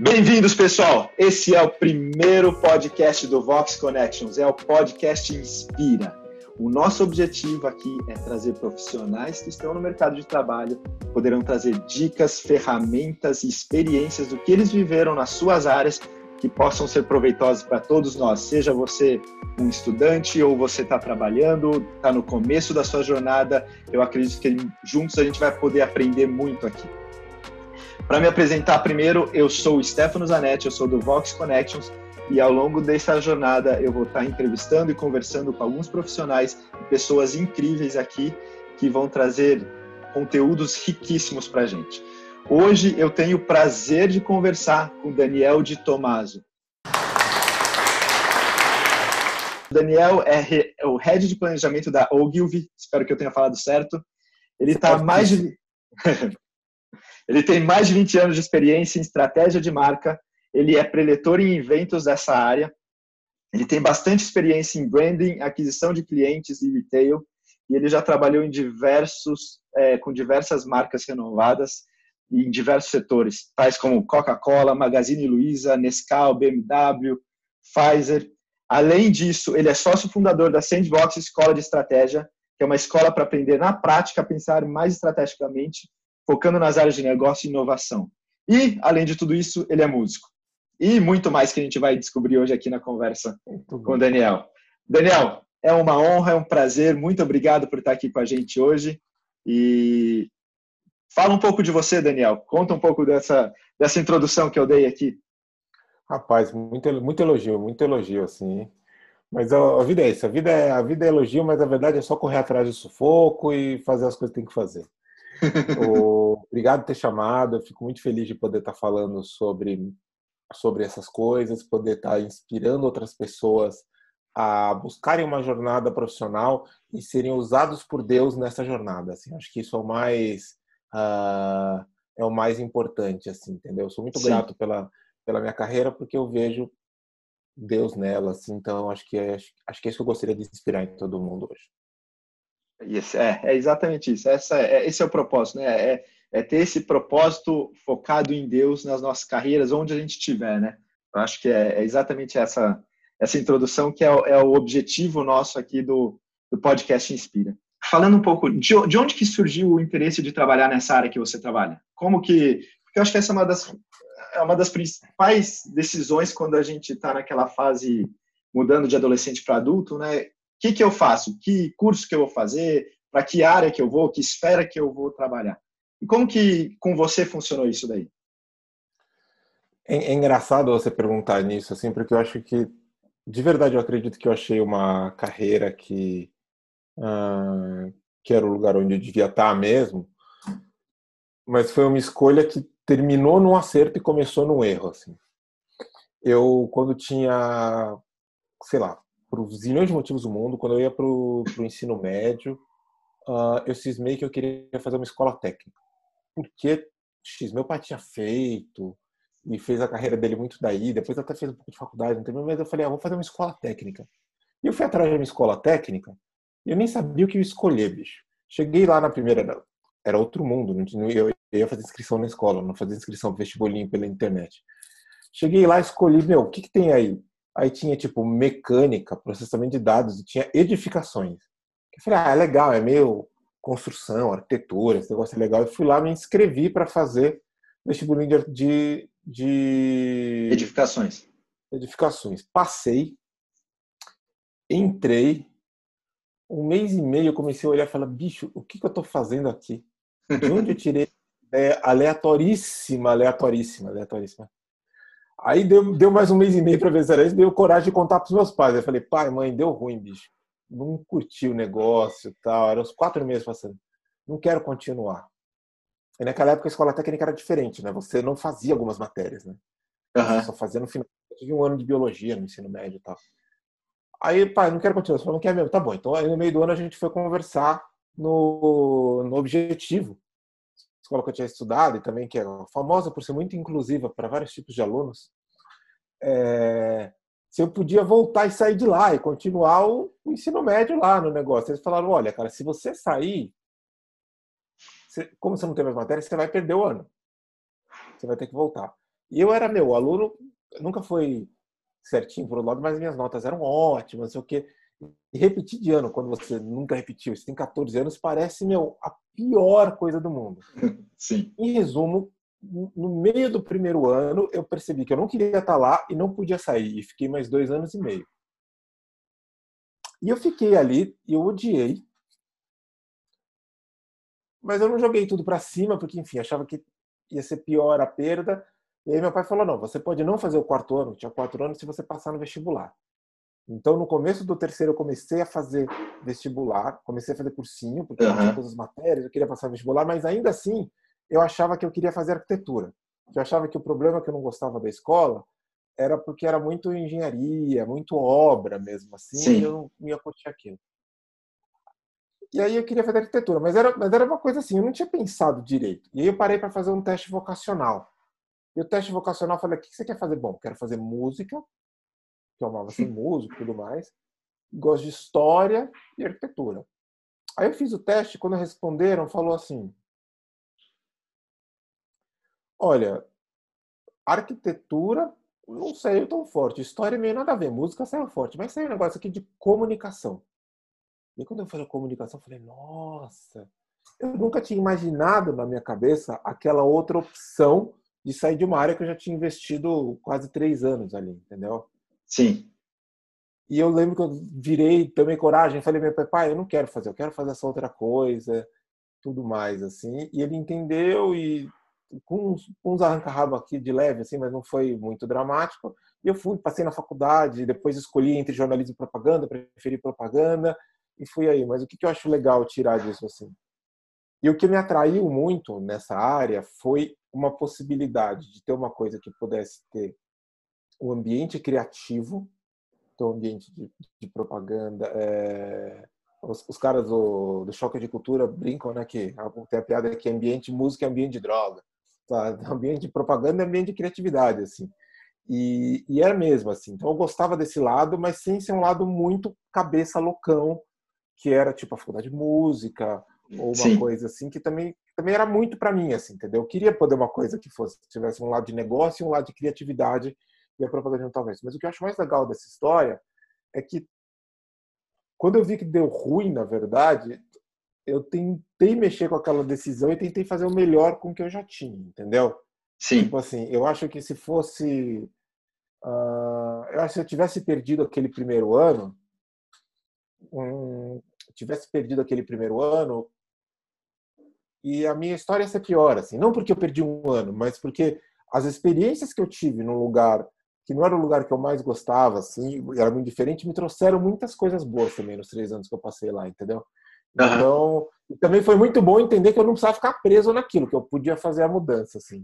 Bem-vindos, pessoal! Esse é o primeiro podcast do Vox Connections, é o podcast Inspira. O nosso objetivo aqui é trazer profissionais que estão no mercado de trabalho, poderão trazer dicas, ferramentas e experiências do que eles viveram nas suas áreas que possam ser proveitosas para todos nós, seja você um estudante ou você está trabalhando, está no começo da sua jornada. Eu acredito que juntos a gente vai poder aprender muito aqui. Para me apresentar primeiro, eu sou o Stefano Zanetti, eu sou do Vox Connections e ao longo dessa jornada eu vou estar entrevistando e conversando com alguns profissionais e pessoas incríveis aqui que vão trazer conteúdos riquíssimos para a gente. Hoje eu tenho o prazer de conversar com Daniel de Tomaso. Daniel é, é o head de planejamento da Ogilvy, espero que eu tenha falado certo. Ele está mais de Ele tem mais de 20 anos de experiência em estratégia de marca, ele é preletor em eventos dessa área, ele tem bastante experiência em branding, aquisição de clientes e retail, e ele já trabalhou em diversos, é, com diversas marcas renovadas e em diversos setores, tais como Coca-Cola, Magazine Luiza, Nescau, BMW, Pfizer. Além disso, ele é sócio fundador da Sandbox Escola de Estratégia, que é uma escola para aprender na prática a pensar mais estrategicamente focando nas áreas de negócio e inovação. E, além de tudo isso, ele é músico. E muito mais que a gente vai descobrir hoje aqui na conversa com o Daniel. Daniel, é uma honra, é um prazer. Muito obrigado por estar aqui com a gente hoje. E fala um pouco de você, Daniel. Conta um pouco dessa, dessa introdução que eu dei aqui. Rapaz, muito, muito elogio, muito elogio, assim. Mas a, vida é isso, a vida é, a vida é elogio, mas a verdade é só correr atrás do sufoco e fazer as coisas que tem que fazer. Obrigado por ter chamado. Eu fico muito feliz de poder estar falando sobre, sobre essas coisas, poder estar inspirando outras pessoas a buscarem uma jornada profissional e serem usados por Deus nessa jornada. Assim, acho que isso é o mais uh, é o mais importante, assim, entendeu? Eu sou muito Sim. grato pela pela minha carreira porque eu vejo Deus nela, assim. Então acho que é, acho que é isso que eu gostaria de inspirar em todo mundo hoje. É, é exatamente isso. Essa, é, esse é o propósito, né? É, é ter esse propósito focado em Deus nas nossas carreiras, onde a gente estiver, né? Eu acho que é, é exatamente essa, essa introdução que é, o, é o objetivo nosso aqui do, do podcast Inspira. Falando um pouco, de, de onde que surgiu o interesse de trabalhar nessa área que você trabalha? Como que... Porque eu acho que essa é uma das, é uma das principais decisões quando a gente está naquela fase mudando de adolescente para adulto, né? Que, que eu faço? Que curso que eu vou fazer? Para que área que eu vou? Que esfera que eu vou trabalhar? E como que com você funcionou isso daí? É, é engraçado você perguntar nisso, assim, porque eu acho que, de verdade, eu acredito que eu achei uma carreira que, uh, que era o lugar onde eu devia estar mesmo, mas foi uma escolha que terminou num acerto e começou num erro, assim. Eu, quando tinha, sei lá, por zilhões de motivos do mundo, quando eu ia para o ensino médio, uh, eu cismei que eu queria fazer uma escola técnica. Porque, X, meu pai tinha feito e fez a carreira dele muito daí, depois até fez um pouco de faculdade, mas eu falei, ah, vou fazer uma escola técnica. E eu fui atrás de uma escola técnica e eu nem sabia o que eu escolher, bicho. Cheguei lá na primeira, era outro mundo, não, eu ia fazer inscrição na escola, não fazia inscrição vestibulinho pela internet. Cheguei lá, escolhi, meu, o que, que tem aí? Aí tinha tipo mecânica, processamento de dados, e tinha edificações. Eu falei, ah, é legal, é meio construção, arquitetura, esse negócio é legal. Eu fui lá, me inscrevi para fazer vestibulinho de, de edificações. Edificações. Passei, entrei, um mês e meio eu comecei a olhar e falar, bicho, o que, que eu estou fazendo aqui? De onde eu tirei é aleatoríssima, aleatoríssima, aleatoríssima. Aí deu, deu mais um mês e meio para ver se era isso, deu coragem de contar para os meus pais. Eu falei, pai, mãe, deu ruim, bicho. Não curti o negócio tal. Era uns quatro meses passando. Não quero continuar. E naquela época a escola técnica era diferente, né? Você não fazia algumas matérias, né? Uhum. só fazia no final. Eu tive um ano de biologia no ensino médio e tal. Aí, pai, não quero continuar. Você falou, não quer mesmo? Tá bom. Então, aí no meio do ano a gente foi conversar no, no objetivo escola que eu tinha estudado e também que é famosa por ser muito inclusiva para vários tipos de alunos, é, se eu podia voltar e sair de lá e continuar o, o, ensino médio lá no negócio. Eles falaram, olha, cara, se você sair, você, como você não tem mais matéria, você vai perder o ano. Você vai ter que voltar. E eu era meu aluno, nunca foi certinho outro lado, mas minhas notas eram ótimas, não sei o quê. E repetir de ano, quando você nunca repetiu, você tem 14 anos, parece, meu, a pior coisa do mundo. Sim. Em resumo, no meio do primeiro ano, eu percebi que eu não queria estar lá e não podia sair. E fiquei mais dois anos e meio. E eu fiquei ali e eu odiei. Mas eu não joguei tudo para cima, porque, enfim, achava que ia ser pior a perda. E aí meu pai falou: não, você pode não fazer o quarto ano, tinha quatro anos, se você passar no vestibular. Então, no começo do terceiro, eu comecei a fazer vestibular, comecei a fazer cursinho, porque uhum. eu tinha todas as matérias, eu queria passar vestibular, mas ainda assim, eu achava que eu queria fazer arquitetura. Eu achava que o problema que eu não gostava da escola era porque era muito engenharia, muito obra mesmo, assim, Sim. e eu não ia curtir aquilo. E aí eu queria fazer arquitetura, mas era, mas era uma coisa assim, eu não tinha pensado direito. E aí eu parei para fazer um teste vocacional. E o teste vocacional, eu falei, o que você quer fazer? Bom, quero fazer música, que eu amava ser músico e tudo mais. Gosto de história e arquitetura. Aí eu fiz o teste, quando responderam, falou assim: Olha, arquitetura não saiu tão forte, história meio nada a ver, música saiu forte, mas saiu um negócio aqui de comunicação. E quando eu falei comunicação, eu falei, nossa, eu nunca tinha imaginado na minha cabeça aquela outra opção de sair de uma área que eu já tinha investido quase três anos ali, entendeu? Sim. E eu lembro que eu virei, tomei coragem, falei meu pai, eu não quero fazer, eu quero fazer essa outra coisa, tudo mais, assim. E ele entendeu e com uns, uns arranca-rabo aqui de leve, assim, mas não foi muito dramático. E eu fui, passei na faculdade, depois escolhi entre jornalismo e propaganda, preferi propaganda, e fui aí. Mas o que, que eu acho legal tirar disso, assim? E o que me atraiu muito nessa área foi uma possibilidade de ter uma coisa que pudesse ter um ambiente criativo, então ambiente de, de propaganda. É... Os, os, caras do, do Choque de Cultura brincam, né, que tem a piada que ambiente música é ambiente de droga, tá? ambiente de propaganda é ambiente de criatividade, assim. E, e é mesmo, assim. Então eu gostava desse lado, mas sem ser um lado muito cabeça loucão, que era tipo a faculdade de música, ou uma Sim. coisa assim, que também, também era muito para mim, assim, entendeu? Eu queria poder uma coisa que fosse tivesse um lado de negócio e um lado de criatividade, e a propaganda não talvez. Mas o que eu acho mais legal dessa história é que quando eu vi que deu ruim, na verdade, eu tentei mexer com aquela decisão e tentei fazer o melhor com o que eu já tinha, entendeu? Sim. Tipo assim, eu acho que se fosse. Uh, eu acho que se eu tivesse perdido aquele primeiro ano, um, tivesse perdido aquele primeiro ano, e a minha história ia ser pior, assim. Não porque eu perdi um ano, mas porque as experiências que eu tive num lugar que não era o lugar que eu mais gostava, assim, era muito diferente, me trouxeram muitas coisas boas também nos três anos que eu passei lá, entendeu? Então, também foi muito bom entender que eu não precisava ficar preso naquilo, que eu podia fazer a mudança, assim.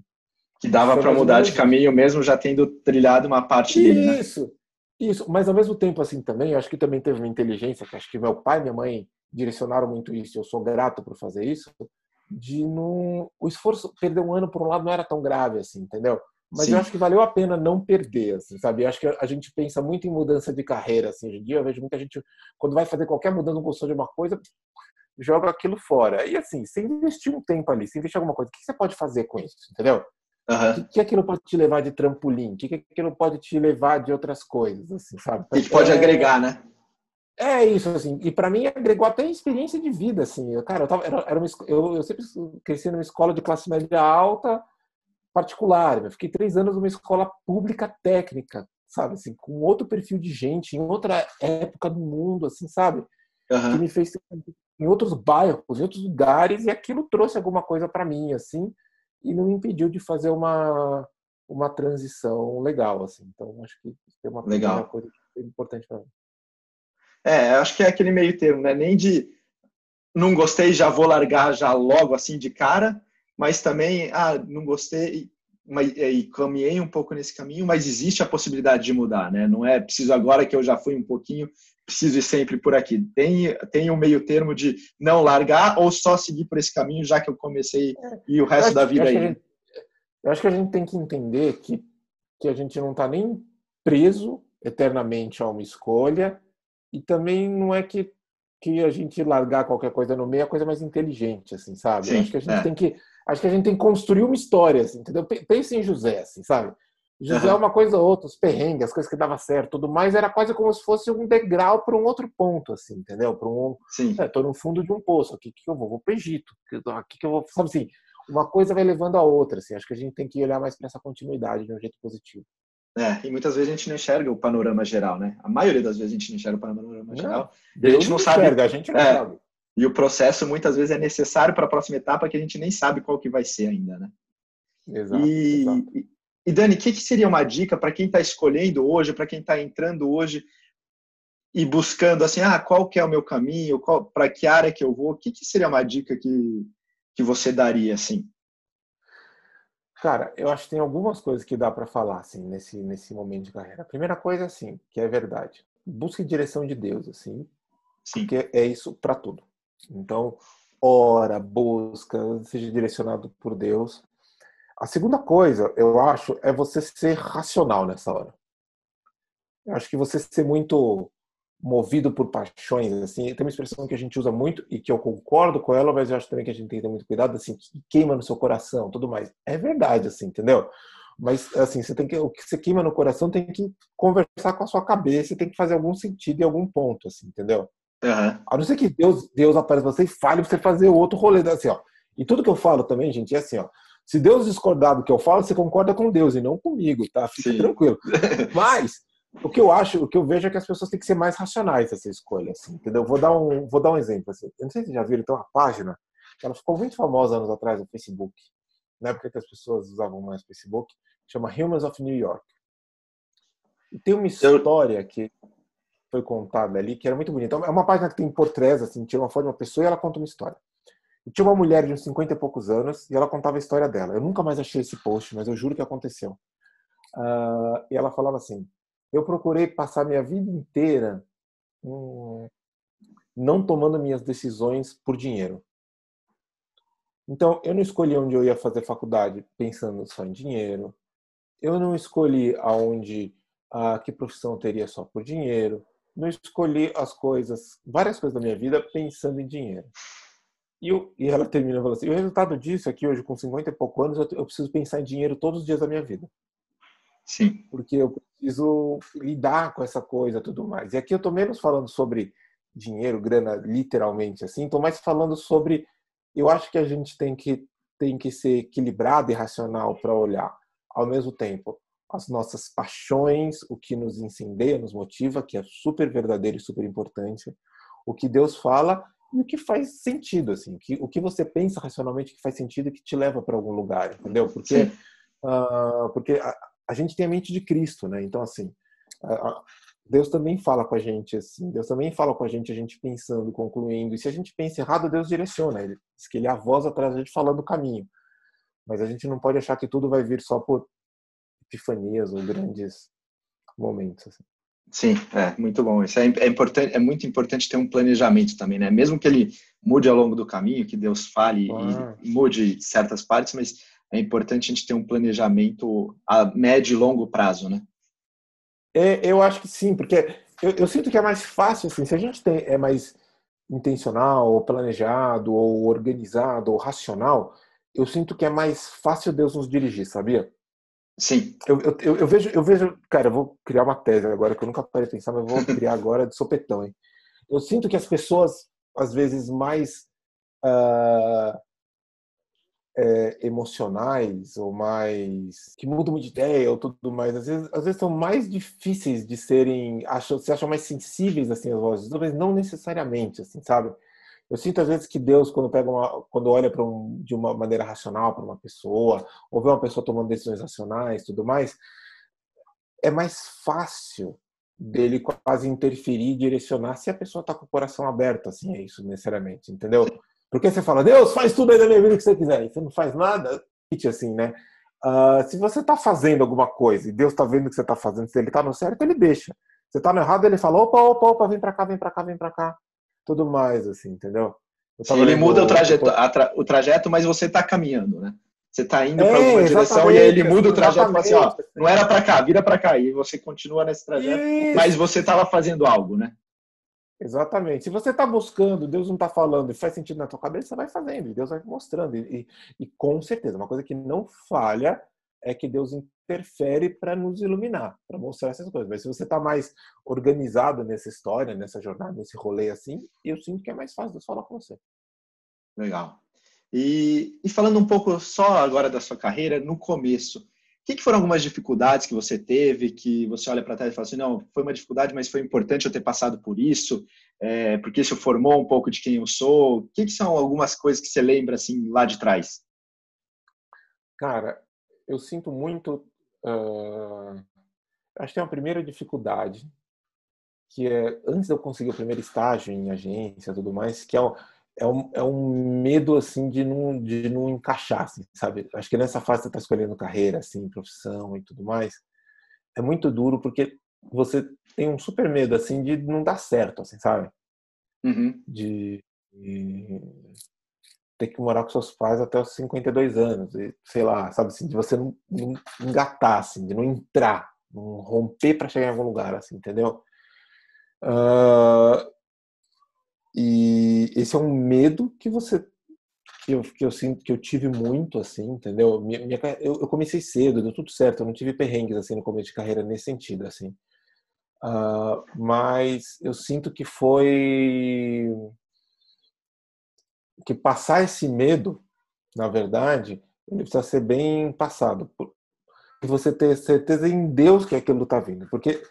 Que dava para mudar de caminho mesmo já tendo trilhado uma parte dele, né? Isso, isso. Mas ao mesmo tempo, assim, também, eu acho que também teve uma inteligência, que acho que meu pai e minha mãe direcionaram muito isso, eu sou grato por fazer isso, de não... O esforço, perder um ano por um lado não era tão grave, assim, entendeu? Mas Sim. eu acho que valeu a pena não perder, assim, sabe? Eu acho que a gente pensa muito em mudança de carreira, assim. Hoje em dia eu vejo muita gente, quando vai fazer qualquer mudança, não gostou de uma coisa, joga aquilo fora. E assim, você investir um tempo ali, você investir alguma coisa, o que você pode fazer com isso, entendeu? Uhum. O que, que aquilo pode te levar de trampolim? O que, que aquilo pode te levar de outras coisas, assim, sabe? E pode é... agregar, né? É isso, assim. E para mim agregou até experiência de vida, assim. Eu, cara, eu, tava, era, era uma, eu, eu sempre cresci numa escola de classe média alta, particular. Eu fiquei três anos numa escola pública técnica, sabe? Assim, com outro perfil de gente, em outra época do mundo, assim, sabe? Uhum. Que me fez em outros bairros, em outros lugares, e aquilo trouxe alguma coisa para mim, assim, e não me impediu de fazer uma uma transição legal, assim. Então, acho que tem uma legal. coisa importante para mim. É, acho que é aquele meio termo, né? Nem de não gostei, já vou largar já logo assim de cara, mas também, ah, não gostei mas, e caminhei um pouco nesse caminho, mas existe a possibilidade de mudar, né? Não é preciso agora que eu já fui um pouquinho, preciso ir sempre por aqui. Tem, tem um meio termo de não largar ou só seguir por esse caminho, já que eu comecei e o resto da vida aí. Gente, eu acho que a gente tem que entender que, que a gente não está nem preso eternamente a uma escolha e também não é que que a gente largar qualquer coisa no meio é a coisa mais inteligente, assim, sabe? Sim, acho que a gente é. tem que acho que a gente tem que construir uma história, assim, entendeu? Pense em José, assim, sabe? José é uma coisa ou outra, os perrengues, as coisas que dava certo, tudo mais, era quase como se fosse um degrau para um outro ponto, assim, entendeu? Para um, Sim. É, tô no fundo de um poço, aqui que eu vou, vou para o Egito, aqui que eu vou, sabe assim, uma coisa vai levando a outra, assim. Acho que a gente tem que olhar mais para essa continuidade de um jeito positivo. É, e muitas vezes a gente não enxerga o panorama geral, né? A maioria das vezes a gente não enxerga o panorama não, geral. E a gente não sabe. Enxerga, a gente não é, sabe. E o processo muitas vezes é necessário para a próxima etapa que a gente nem sabe qual que vai ser ainda, né? Exato. E, exato. e Dani, o que, que seria uma dica para quem está escolhendo hoje, para quem está entrando hoje e buscando assim, ah, qual que é o meu caminho, para que área que eu vou? O que, que seria uma dica que, que você daria assim? Cara, eu acho que tem algumas coisas que dá para falar assim nesse nesse momento de carreira. A primeira coisa assim, que é verdade. Busque direção de Deus assim, Sim. porque é isso para tudo. Então, ora, busca, seja direcionado por Deus. A segunda coisa, eu acho, é você ser racional nessa hora. Eu acho que você ser muito movido por paixões, assim, tem uma expressão que a gente usa muito e que eu concordo com ela, mas eu acho também que a gente tem que ter muito cuidado, assim, que queima no seu coração, tudo mais. É verdade, assim, entendeu? Mas, assim, você tem que, o que você queima no coração tem que conversar com a sua cabeça, tem que fazer algum sentido em algum ponto, assim, entendeu? Uhum. A não ser que Deus, Deus apareça você e fale pra você fazer outro rolê, assim, ó. E tudo que eu falo também, gente, é assim, ó. Se Deus discordar do que eu falo, você concorda com Deus e não comigo, tá? Fique Sim. tranquilo. Mas o que eu acho, o que eu vejo é que as pessoas têm que ser mais racionais nessa escolha, assim, entendeu? Vou dar um, vou dar um exemplo, assim. Eu não sei se vocês já viram, tem uma página que ela ficou muito famosa anos atrás no Facebook, na época que as pessoas usavam mais Facebook, chama Humans of New York. E tem uma história que foi contada ali que era muito bonita. É uma página que tem portrés, assim, tira uma foto de uma pessoa e ela conta uma história. E tinha uma mulher de uns 50 e poucos anos e ela contava a história dela. Eu nunca mais achei esse post, mas eu juro que aconteceu. Uh, e ela falava assim: eu procurei passar minha vida inteira hum, não tomando minhas decisões por dinheiro. Então, eu não escolhi onde eu ia fazer faculdade pensando só em dinheiro. Eu não escolhi aonde, a que profissão teria só por dinheiro. Não escolhi as coisas, várias coisas da minha vida pensando em dinheiro. E, eu, e ela termina falando assim: o resultado disso é que hoje, com 50 e pouco anos, eu, eu preciso pensar em dinheiro todos os dias da minha vida. Sim. Porque eu preciso lidar com essa coisa tudo mais. E aqui eu tô menos falando sobre dinheiro, grana, literalmente assim, tô mais falando sobre eu acho que a gente tem que tem que ser equilibrado e racional para olhar ao mesmo tempo as nossas paixões, o que nos incendeia, nos motiva, que é super verdadeiro e super importante, o que Deus fala e o que faz sentido assim, que o que você pensa racionalmente que faz sentido e que te leva para algum lugar, entendeu? Porque uh, porque a, a gente tem a mente de Cristo, né? Então, assim, Deus também fala com a gente, assim, Deus também fala com a gente, a gente pensando, concluindo. E se a gente pensa errado, Deus direciona. Ele diz que ele é a voz atrás da gente falando o caminho. Mas a gente não pode achar que tudo vai vir só por epifanias ou grandes momentos. Assim. Sim, é muito bom. Isso é, é, importante, é muito importante ter um planejamento também, né? Mesmo que ele mude ao longo do caminho, que Deus fale ah. e mude certas partes, mas é importante a gente ter um planejamento a médio e longo prazo, né? É, eu acho que sim, porque eu, eu, sinto que é mais fácil, assim, se a gente tem, é mais intencional, ou planejado, ou organizado, ou racional, eu sinto que é mais fácil Deus nos dirigir, sabia? Sim. Eu, eu, eu, vejo, eu vejo, cara, eu vou criar uma tese agora que eu nunca parei de pensar, mas vou criar agora de sopetão, hein? Eu sinto que as pessoas, às vezes, mais uh, é, emocionais ou mais que mudam de ideia ou tudo mais às vezes, às vezes são mais difíceis de serem acham, se acham mais sensíveis assim às vozes mas não necessariamente assim sabe eu sinto às vezes que Deus quando pega uma quando olha para um, de uma maneira racional para uma pessoa ou vê uma pessoa tomando decisões racionais tudo mais é mais fácil dele quase interferir direcionar se a pessoa está com o coração aberto assim é isso necessariamente entendeu porque você fala, Deus, faz tudo aí da minha vida que você quiser. E você não faz nada, assim, né? Uh, se você está fazendo alguma coisa e Deus está vendo que você está fazendo, se ele está no certo, ele deixa. Você está no errado, ele fala, opa, opa, opa, vem para cá, vem para cá, vem para cá. Tudo mais, assim, entendeu? Sim, ele muda o trajeto, tra o trajeto, mas você está caminhando, né? Você está indo é, para alguma direção e aí ele muda o trajeto fala assim, ó, não era para cá, vira para cá. E você continua nesse trajeto, Isso. mas você estava fazendo algo, né? Exatamente. Se você está buscando, Deus não está falando e faz sentido na tua cabeça, você vai fazendo, e Deus vai mostrando. E, e, e com certeza, uma coisa que não falha é que Deus interfere para nos iluminar, para mostrar essas coisas. Mas se você está mais organizado nessa história, nessa jornada, nesse rolê assim, eu sinto que é mais fácil Deus falar com você. Legal. E, e falando um pouco só agora da sua carreira, no começo, o que, que, foram algumas dificuldades que você teve, que você olha para trás e fala assim, não, foi uma dificuldade, mas foi importante eu ter passado por isso, é, porque isso formou um pouco de quem eu sou? O que, que são algumas coisas que você lembra, assim, lá de trás? Cara, eu sinto muito... Uh, acho que tem uma primeira dificuldade, que é, antes de eu conseguir o primeiro estágio em agência e tudo mais, que é o é um, é um medo assim de não de não encaixar, assim, sabe? Acho que nessa fase você está escolhendo carreira, assim, profissão e tudo mais, é muito duro porque você tem um super medo assim de não dar certo, assim, sabe? Uhum. De, de, ter que morar com seus pais até os 52 anos, e, sei lá, sabe assim, de você não, não engatar, assim, de não entrar, não romper para chegar em algum lugar, assim, entendeu? Uh, e esse é um medo que você que eu, que eu sinto que eu tive muito assim, entendeu? Minha, minha eu, eu, comecei cedo, deu tudo certo, eu não tive perrengues assim no começo de carreira nesse sentido assim. Uh, mas eu sinto que foi que passar esse medo, na verdade, ele precisa ser bem passado. E você ter certeza em Deus que aquilo está vindo, porque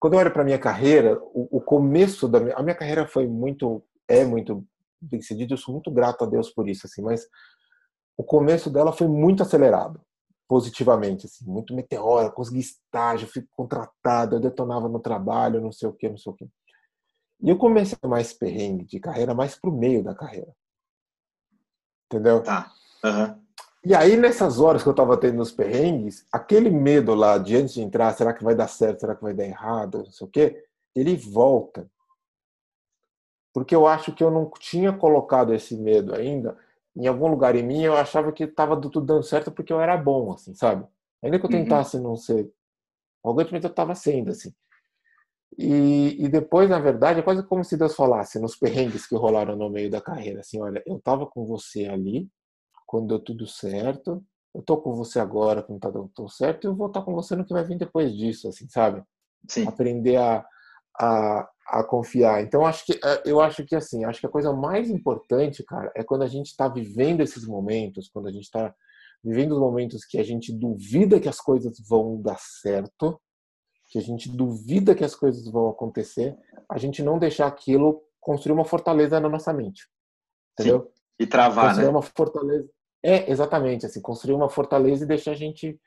quando eu olho para minha carreira, o, o, começo da minha, a minha carreira foi muito, é muito bem sucedida. Eu sou muito grato a Deus por isso, assim. Mas o começo dela foi muito acelerado, positivamente, assim, muito meteórico. Consegui estágio, fui contratado, eu detonava no trabalho, não sei o que, não sei o que. E eu comecei mais perrengue de carreira mais pro meio da carreira. Entendeu? Tá. Uhum. E aí, nessas horas que eu estava tendo nos perrengues, aquele medo lá de antes de entrar, será que vai dar certo, será que vai dar errado, não sei o quê, ele volta. Porque eu acho que eu não tinha colocado esse medo ainda em algum lugar em mim, eu achava que estava tudo dando certo porque eu era bom, assim, sabe? Ainda que eu uhum. tentasse uhum. não ser, algum momento eu estava sendo, assim. E, e, depois, na verdade, é quase como se Deus falasse nos perrengues que rolaram no meio da carreira, assim, olha, eu estava com você ali, quando deu tudo certo. Eu tô com você agora quando tá dando tudo certo e eu vou estar com você no que vai vir depois disso, assim, sabe? Sim. Aprender a, a, a confiar. Então, acho que, é, eu acho que, assim, acho que a coisa mais importante, cara, é quando a gente está vivendo esses momentos, quando a gente está vivendo os momentos que a gente duvida que as coisas vão dar certo, que a gente duvida que as coisas vão acontecer, a gente não deixar aquilo construir uma fortaleza na nossa mente. Entendeu? Sim. E travar, construir né? uma fortaleza. É, exatamente, assim, construir uma fortaleza e deixar a gente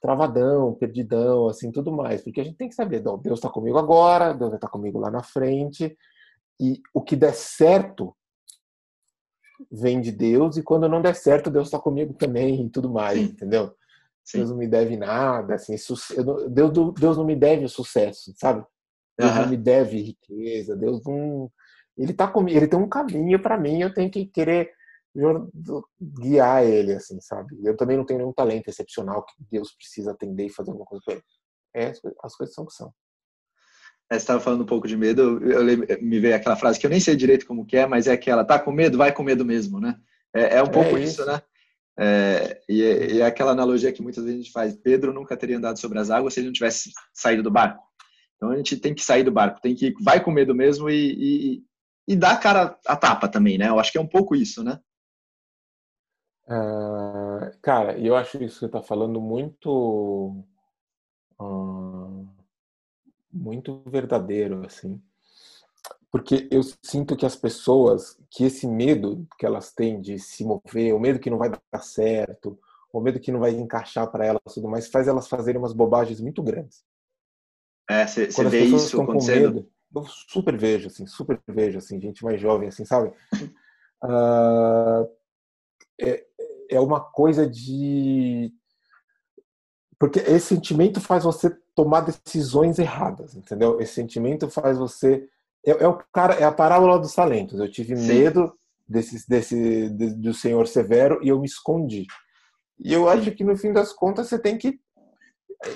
travadão, perdidão, assim, tudo mais. Porque a gente tem que saber, Deus está comigo agora, Deus vai estar comigo lá na frente, e o que der certo vem de Deus, e quando não der certo, Deus está comigo também e tudo mais, Sim. entendeu? Sim. Deus não me deve nada, assim, Deus, Deus não me deve sucesso, sabe? Deus uhum. não me deve riqueza, Deus não. Ele tá comigo, ele tem um caminho para mim, eu tenho que querer guiar ele, assim, sabe? Eu também não tenho nenhum talento excepcional que Deus precisa atender e fazer alguma coisa com ele. É, as coisas são que são. É, você estava falando um pouco de medo, eu, eu, me veio aquela frase que eu nem sei direito como que é, mas é aquela, tá com medo, vai com medo mesmo, né? É, é um pouco é isso. isso, né? É, e, e, é aquela analogia que muitas vezes a gente faz, Pedro nunca teria andado sobre as águas se ele não tivesse saído do barco. Então a gente tem que sair do barco, tem que vai com medo mesmo e, e, e dar a cara a tapa também, né? Eu acho que é um pouco isso, né? Uh, cara, eu acho isso que você está falando muito uh, muito verdadeiro, assim, porque eu sinto que as pessoas, que esse medo que elas têm de se mover, o medo que não vai dar certo, o medo que não vai encaixar para elas, tudo mais, faz elas fazerem umas bobagens muito grandes. É, você vê isso acontecendo? Medo, eu super vejo, assim, super vejo, assim, gente mais jovem, assim, sabe? Uh, é, é uma coisa de porque esse sentimento faz você tomar decisões erradas, entendeu? Esse sentimento faz você é, é o cara é a parábola dos talentos. Eu tive Sim. medo desse, desse de, do Senhor severo e eu me escondi. E eu acho que no fim das contas você tem que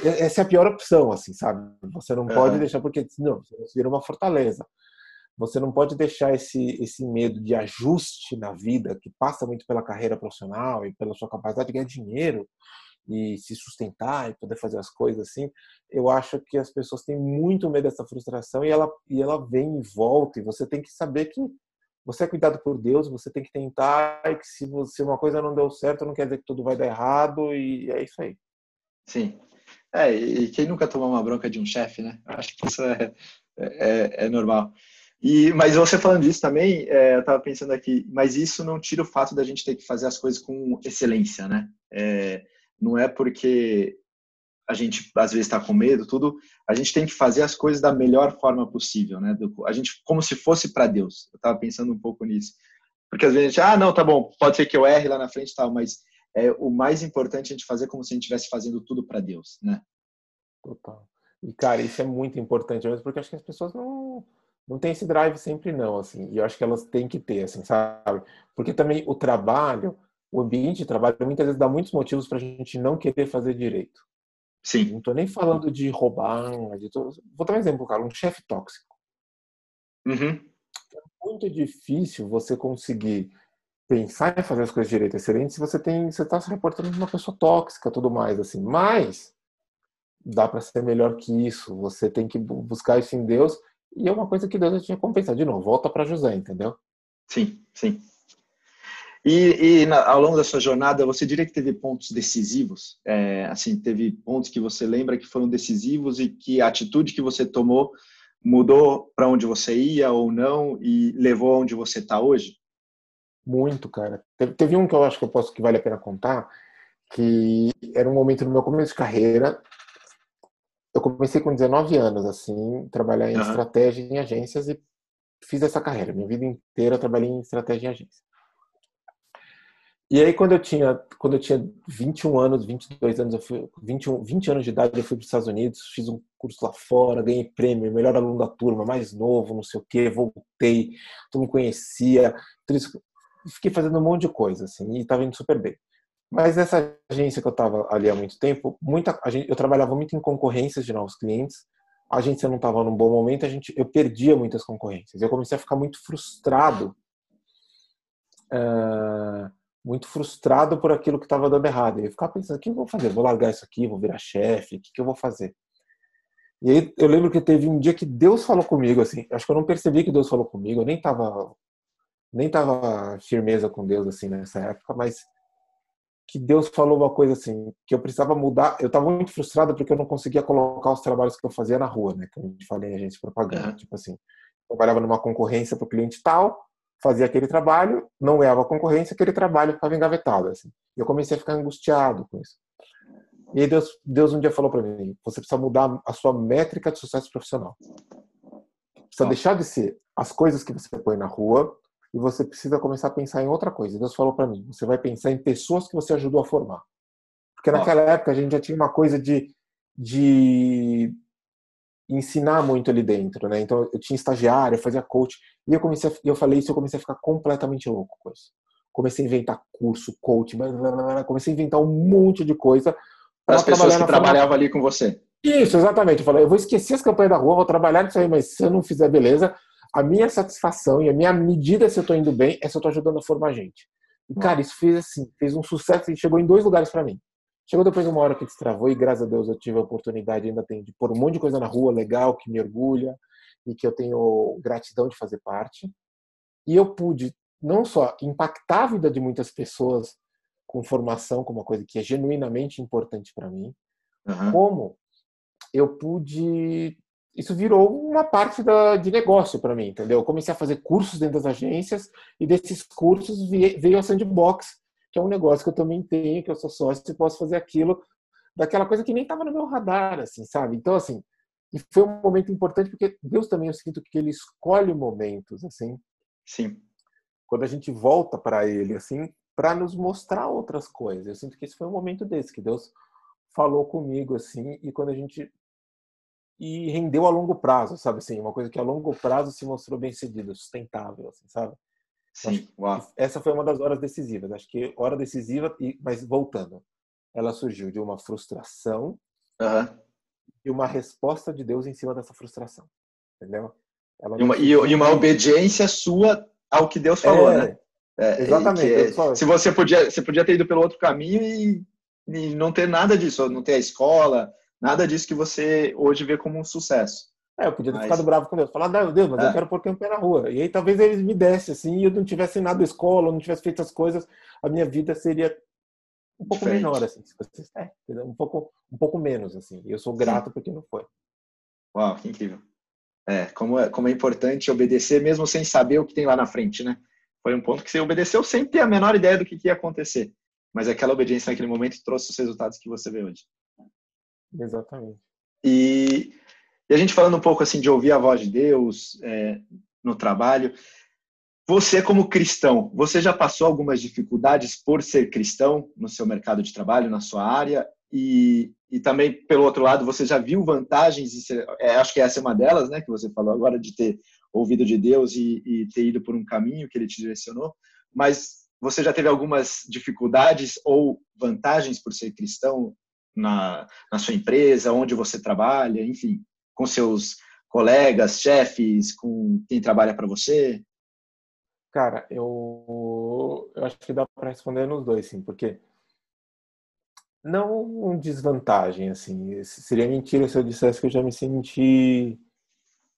essa é a pior opção, assim, sabe? Você não pode deixar porque não, você vira uma fortaleza. você não pode deixar esse, esse medo de ajuste na vida, que passa muito pela carreira profissional e pela sua capacidade de ganhar dinheiro e se sustentar e poder fazer as coisas assim. Eu acho que as pessoas têm muito medo dessa frustração e ela, e ela vem e volta. E você tem que saber que você é cuidado por Deus, você tem que tentar e que se, você, se uma coisa não deu certo, não quer dizer que tudo vai dar errado e é isso aí. Sim. É, e quem nunca tomou uma bronca de um chefe, né? Acho que isso é, é, é normal. E, mas você falando disso também, é, eu estava pensando aqui, mas isso não tira o fato da gente ter que fazer as coisas com excelência, né? É, não é porque a gente às vezes está com medo, tudo, a gente tem que fazer as coisas da melhor forma possível, né? A gente como se fosse para Deus. Eu estava pensando um pouco nisso, porque às vezes a gente, ah, não, tá bom, pode ser que eu erre lá na frente, tal, mas é o mais importante é a gente fazer como se a gente estivesse fazendo tudo para Deus, né? Total. E cara, isso é muito importante mesmo, porque acho que as pessoas não não tem esse drive sempre não, assim. E eu acho que elas têm que ter, assim, sabe? Porque também o trabalho, o ambiente de trabalho, muitas vezes dá muitos motivos para a gente não querer fazer direito. Sim. Não estou nem falando de roubar, de vou dar um exemplo, cara, um chefe tóxico. Uhum. É muito difícil você conseguir pensar em fazer as coisas direito excelente se você tem, você está se reportando de uma pessoa tóxica, tudo mais assim. Mas dá para ser melhor que isso. Você tem que buscar isso em Deus e é uma coisa que Deus tinha compensado. De novo, volta para José, entendeu? Sim, sim. E, e na, ao longo da sua jornada, você diria que teve pontos decisivos? É, assim, teve pontos que você lembra que foram decisivos e que a atitude que você tomou mudou para onde você ia ou não e levou aonde você está hoje? Muito, cara. Teve, teve, um que eu acho que eu posso que vale a pena contar, que era um momento no meu começo de carreira eu comecei com 19 anos, assim, trabalhar em uhum. estratégia em agências e fiz essa carreira. Minha vida inteira eu trabalhei em estratégia em agência. E aí quando eu tinha, quando eu tinha 21 anos, 22 anos, eu fui 21, 20 anos de idade, eu fui para os Estados Unidos, fiz um curso lá fora, ganhei prêmio, melhor aluno da turma, mais novo, não sei o quê, voltei, tu me conhecia, tudo isso, fiquei fazendo um monte de coisa assim, e estava indo super bem. Mas nessa agência que eu estava ali há muito tempo, muita, gente, eu trabalhava muito em concorrências de novos clientes. A agência não estava num bom momento, a gente, eu perdia muitas concorrências. Eu comecei a ficar muito frustrado, uh, muito frustrado por aquilo que estava dando errado. E eu ficava pensando: o que eu vou fazer? Vou largar isso aqui, vou virar chefe? O que, que eu vou fazer? E aí eu lembro que teve um dia que Deus falou comigo assim. Acho que eu não percebi que Deus falou comigo. Eu nem estava nem tava firmeza com Deus assim nessa época, mas que Deus falou uma coisa assim, que eu precisava mudar. Eu estava muito frustrado porque eu não conseguia colocar os trabalhos que eu fazia na rua, né? Que a gente fala em agência de propaganda. Tipo assim, trabalhava numa concorrência para o cliente tal, fazia aquele trabalho, não ganhava concorrência, aquele trabalho ficava engavetado. Assim. Eu comecei a ficar angustiado com isso. E aí Deus, Deus um dia falou para mim: você precisa mudar a sua métrica de sucesso profissional. Precisa deixar de ser as coisas que você põe na rua e você precisa começar a pensar em outra coisa. Deus falou para mim, você vai pensar em pessoas que você ajudou a formar. Porque naquela época a gente já tinha uma coisa de, de ensinar muito ali dentro, né? Então eu tinha estagiário, eu fazia coach, e eu comecei, a, eu falei isso, eu comecei a ficar completamente louco com isso. Comecei a inventar curso, coach, blá, blá, blá, comecei a inventar um monte de coisa para as pessoas que trabalhavam ali com você. Isso, exatamente. Eu falei, eu vou esquecer as campanhas da rua, vou trabalhar nisso aí, mas se eu não fizer beleza, a minha satisfação e a minha medida se eu estou indo bem é se eu estou ajudando a formar gente. E, cara, isso fez assim, fez um sucesso e chegou em dois lugares para mim. Chegou depois de uma hora que destravou e graças a Deus eu tive a oportunidade ainda tenho de pôr um monte de coisa na rua legal que me orgulha e que eu tenho gratidão de fazer parte. E eu pude não só impactar a vida de muitas pessoas com formação, como uma coisa que é genuinamente importante para mim, uhum. como eu pude isso virou uma parte da, de negócio para mim, entendeu? Eu comecei a fazer cursos dentro das agências e desses cursos veio a Sandbox, que é um negócio que eu também tenho, que eu sou sócio e posso fazer aquilo, daquela coisa que nem estava no meu radar, assim, sabe? Então, assim, e foi um momento importante porque Deus também eu sinto que ele escolhe momentos, assim. Sim. Quando a gente volta para ele, assim, para nos mostrar outras coisas. Eu sinto que esse foi um momento desse que Deus falou comigo, assim, e quando a gente e rendeu a longo prazo, sabe assim, uma coisa que a longo prazo se mostrou bem cedida, sustentável, assim, sabe? Sim. Essa foi uma das horas decisivas. Acho que hora decisiva, mas voltando, ela surgiu de uma frustração uhum. e uma resposta de Deus em cima dessa frustração, entendeu? e, uma, e, e, uma obediência sua ao que Deus falou, é, né? É, exatamente. Se você podia, você podia ter ido pelo outro caminho e, e não ter nada disso, não ter a escola, nada disso que você hoje vê como um sucesso. É, eu podia ter mas... ficado bravo com Deus. Falar, não, Deus, mas é. eu quero pôr campo na rua. E aí talvez eles me dessem, assim, e eu não tivesse nada da escola, não tivesse feito as coisas, a minha vida seria um pouco Diferente. menor, assim. É, um, pouco, um pouco menos, assim. E eu sou grato Sim. porque não foi. Uau, que incrível. É, como é, como é importante obedecer mesmo sem saber o que tem lá na frente, né? Foi um ponto que você obedeceu sem ter a menor ideia do que, que ia acontecer. Mas aquela obediência naquele momento trouxe os resultados que você vê hoje. Exatamente. E e a gente falando um pouco assim de ouvir a voz de Deus é, no trabalho, você como cristão, você já passou algumas dificuldades por ser cristão no seu mercado de trabalho, na sua área? E, e também, pelo outro lado, você já viu vantagens, ser, é, acho que essa é uma delas, né, que você falou agora, de ter ouvido de Deus e, e ter ido por um caminho que ele te direcionou, mas você já teve algumas dificuldades ou vantagens por ser cristão na, na sua empresa, onde você trabalha, enfim? Com seus colegas, chefes, com quem trabalha para você? Cara, eu, eu acho que dá para responder nos dois, sim, porque não desvantagem, assim, seria mentira se eu dissesse que eu já me senti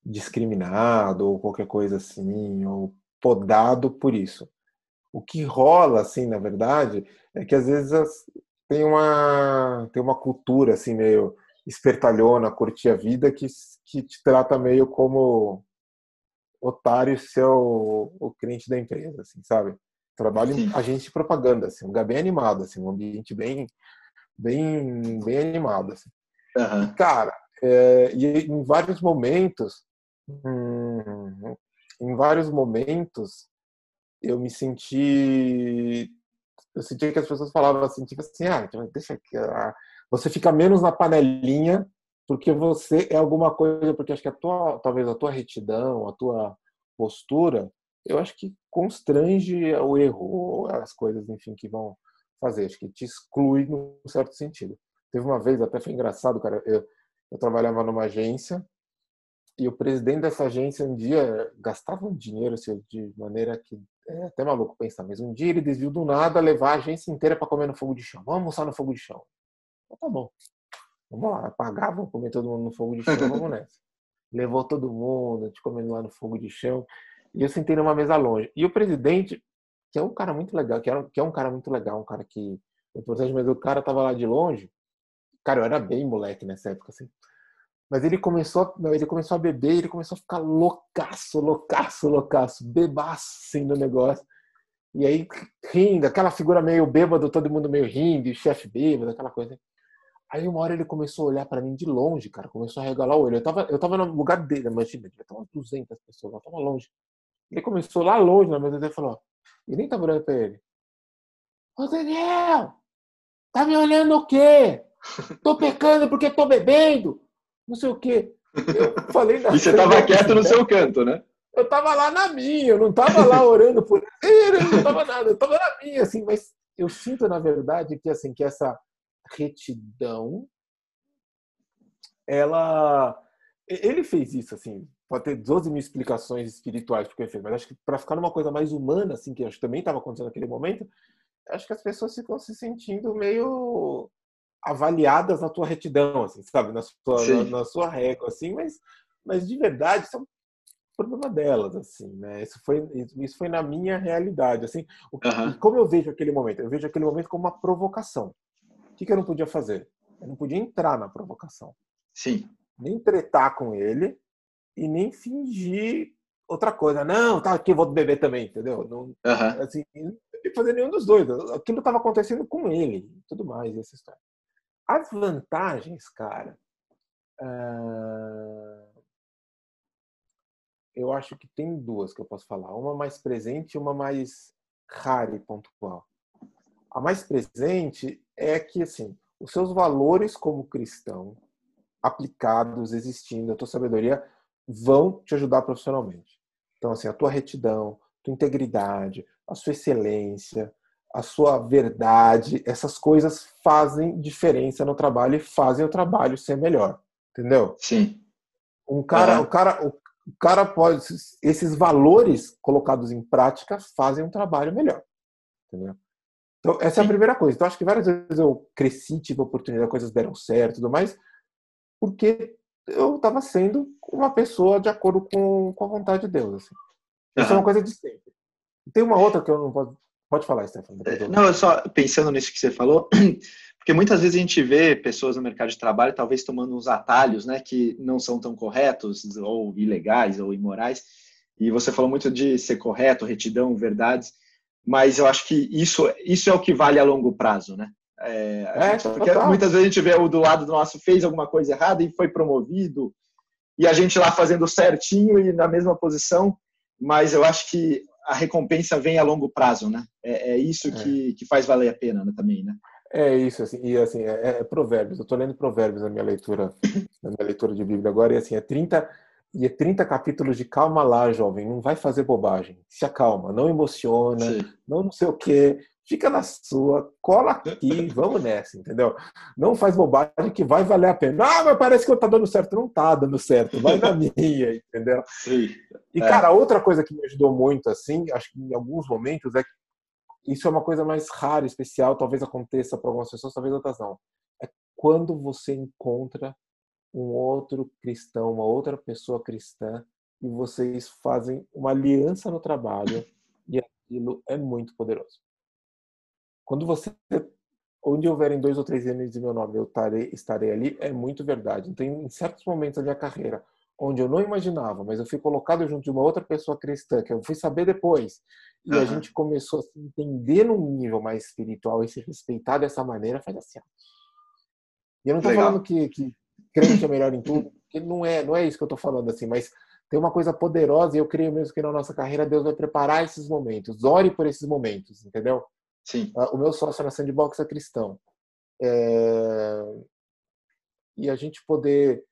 discriminado ou qualquer coisa assim, ou podado por isso. O que rola, assim, na verdade, é que às vezes tem uma tem uma cultura assim meio espertalhona, curtir a vida, que, que te trata meio como otário seu o cliente da empresa, assim, sabe? Trabalho em agente de propaganda, assim, um lugar bem animado, assim, um ambiente bem, bem, bem animado, assim. Uhum. Cara, é, e em vários momentos, hum, em vários momentos, eu me senti, eu senti que as pessoas falavam assim, tipo assim, ah, deixa aqui, ah, você fica menos na panelinha porque você é alguma coisa, porque acho que a tua, talvez a tua retidão, a tua postura, eu acho que constrange o erro, as coisas, enfim, que vão fazer. Acho que te exclui num certo sentido. Teve uma vez, até foi engraçado, cara, eu, eu trabalhava numa agência e o presidente dessa agência um dia gastava um dinheiro assim, de maneira que é até maluco pensar, mas um dia ele desviou do nada levar a agência inteira para comer no fogo de chão. Vamos almoçar no fogo de chão. Então, tá bom. Vamos lá, apagar, vamos comer todo mundo no fogo de chão, vamos nessa. Levou todo mundo, gente comendo lá no fogo de chão. E eu sentei numa mesa longe. E o presidente, que é um cara muito legal, que, era, que é um cara muito legal, um cara que. Importante, mas o cara tava lá de longe. Cara, eu era bem moleque nessa época, assim. Mas ele começou, ele começou a beber, ele começou a ficar loucaço, loucaço, loucaço, bebaço assim no negócio. E aí rindo, aquela figura meio bêbado, todo mundo meio rindo, o chefe bêbado, aquela coisa. Aí uma hora ele começou a olhar para mim de longe, cara, começou a regalar o olho. Eu tava, eu tava no lugar dele, imagina, devia ter umas 200 pessoas, eu tava longe. Ele começou lá longe na mesa dele e falou, e nem tava olhando pra ele. Ô Daniel, tá me olhando o quê? Tô pecando porque tô bebendo, não sei o quê. Eu falei na E você tava quieto no seu canto, né? Eu tava lá na minha, eu não tava lá orando por ele, eu não tava nada, eu tava na minha, assim, mas eu sinto, na verdade, que assim, que essa retidão, ela. Ele fez isso, assim, pode ter 12 mil explicações espirituais porque ele fez, mas acho que para ficar numa coisa mais humana, assim, que acho que também estava acontecendo naquele momento, acho que as pessoas ficam se sentindo meio avaliadas na tua retidão, assim, sabe, na sua, na, na, sua régua, assim, mas, mas de verdade isso é um problema delas, assim, né? Isso foi, isso foi na minha realidade, assim, o, como eu vejo aquele momento? Eu vejo aquele momento como uma provocação. O que, que eu não podia fazer? Eu não podia entrar na provocação. Sim. Nem tretar com ele e nem fingir outra coisa. Não, tá aqui, vou beber também, entendeu? Não, uhum. assim, não fazer nenhum dos dois. Aquilo estava acontecendo com ele, tudo mais, essa história. As vantagens, cara, uh... eu acho que tem duas que eu posso falar. Uma mais presente e uma mais rara e pontual. A mais presente é que assim, os seus valores como cristão aplicados, existindo, a tua sabedoria vão te ajudar profissionalmente. Então assim, a tua retidão, tua integridade, a sua excelência, a sua verdade, essas coisas fazem diferença no trabalho e fazem o trabalho ser melhor, entendeu? Sim. Um cara, o cara, o cara pode, esses valores colocados em prática fazem um trabalho melhor, entendeu? Então, essa é a primeira coisa. Então, acho que várias vezes eu cresci, tive oportunidade, coisas deram certo e tudo mais, porque eu estava sendo uma pessoa de acordo com, com a vontade de Deus. Assim. Isso uhum. é uma coisa de sempre. Tem uma outra que eu não posso. Pode falar, Stefano. Não, eu só pensando nisso que você falou, porque muitas vezes a gente vê pessoas no mercado de trabalho talvez tomando uns atalhos, né, que não são tão corretos, ou ilegais, ou imorais. E você falou muito de ser correto, retidão, verdades, mas eu acho que isso, isso é o que vale a longo prazo, né? É, é, porque muitas vezes a gente vê o do lado do nosso fez alguma coisa errada e foi promovido, e a gente lá fazendo certinho e na mesma posição, mas eu acho que a recompensa vem a longo prazo, né? É, é isso que, é. que faz valer a pena né, também, né? É isso, assim, e assim, é, é provérbios. Eu estou lendo provérbios na minha leitura, na minha leitura de Bíblia agora, e assim, é 30 e é 30 capítulos de calma lá, jovem, não vai fazer bobagem. Se acalma, não emociona, Sim. não não sei o quê fica na sua, cola aqui, vamos nessa, entendeu? Não faz bobagem que vai valer a pena. Ah, mas parece que eu tá dando certo. Não tá dando certo, vai na minha, entendeu? Sim. E, é. cara, outra coisa que me ajudou muito, assim, acho que em alguns momentos, é que isso é uma coisa mais rara, especial, talvez aconteça para algumas pessoas, talvez outras não. É quando você encontra um outro cristão, uma outra pessoa cristã, e vocês fazem uma aliança no trabalho, e aquilo é muito poderoso. Quando você onde houverem dois ou três anos de meu nome, eu estarei, estarei ali, é muito verdade. Então, em certos momentos da minha carreira, onde eu não imaginava, mas eu fui colocado junto de uma outra pessoa cristã, que eu fui saber depois, e uhum. a gente começou a se entender num nível mais espiritual e se respeitar dessa maneira, faz assim. E eu não estou falando que, que crente é melhor em tudo, porque não é, não é isso que eu estou falando assim, mas tem uma coisa poderosa e eu creio mesmo que na nossa carreira Deus vai preparar esses momentos. Ore por esses momentos, entendeu? Sim. Ah, o meu sócio na Sandbox é cristão. É... E a gente poder,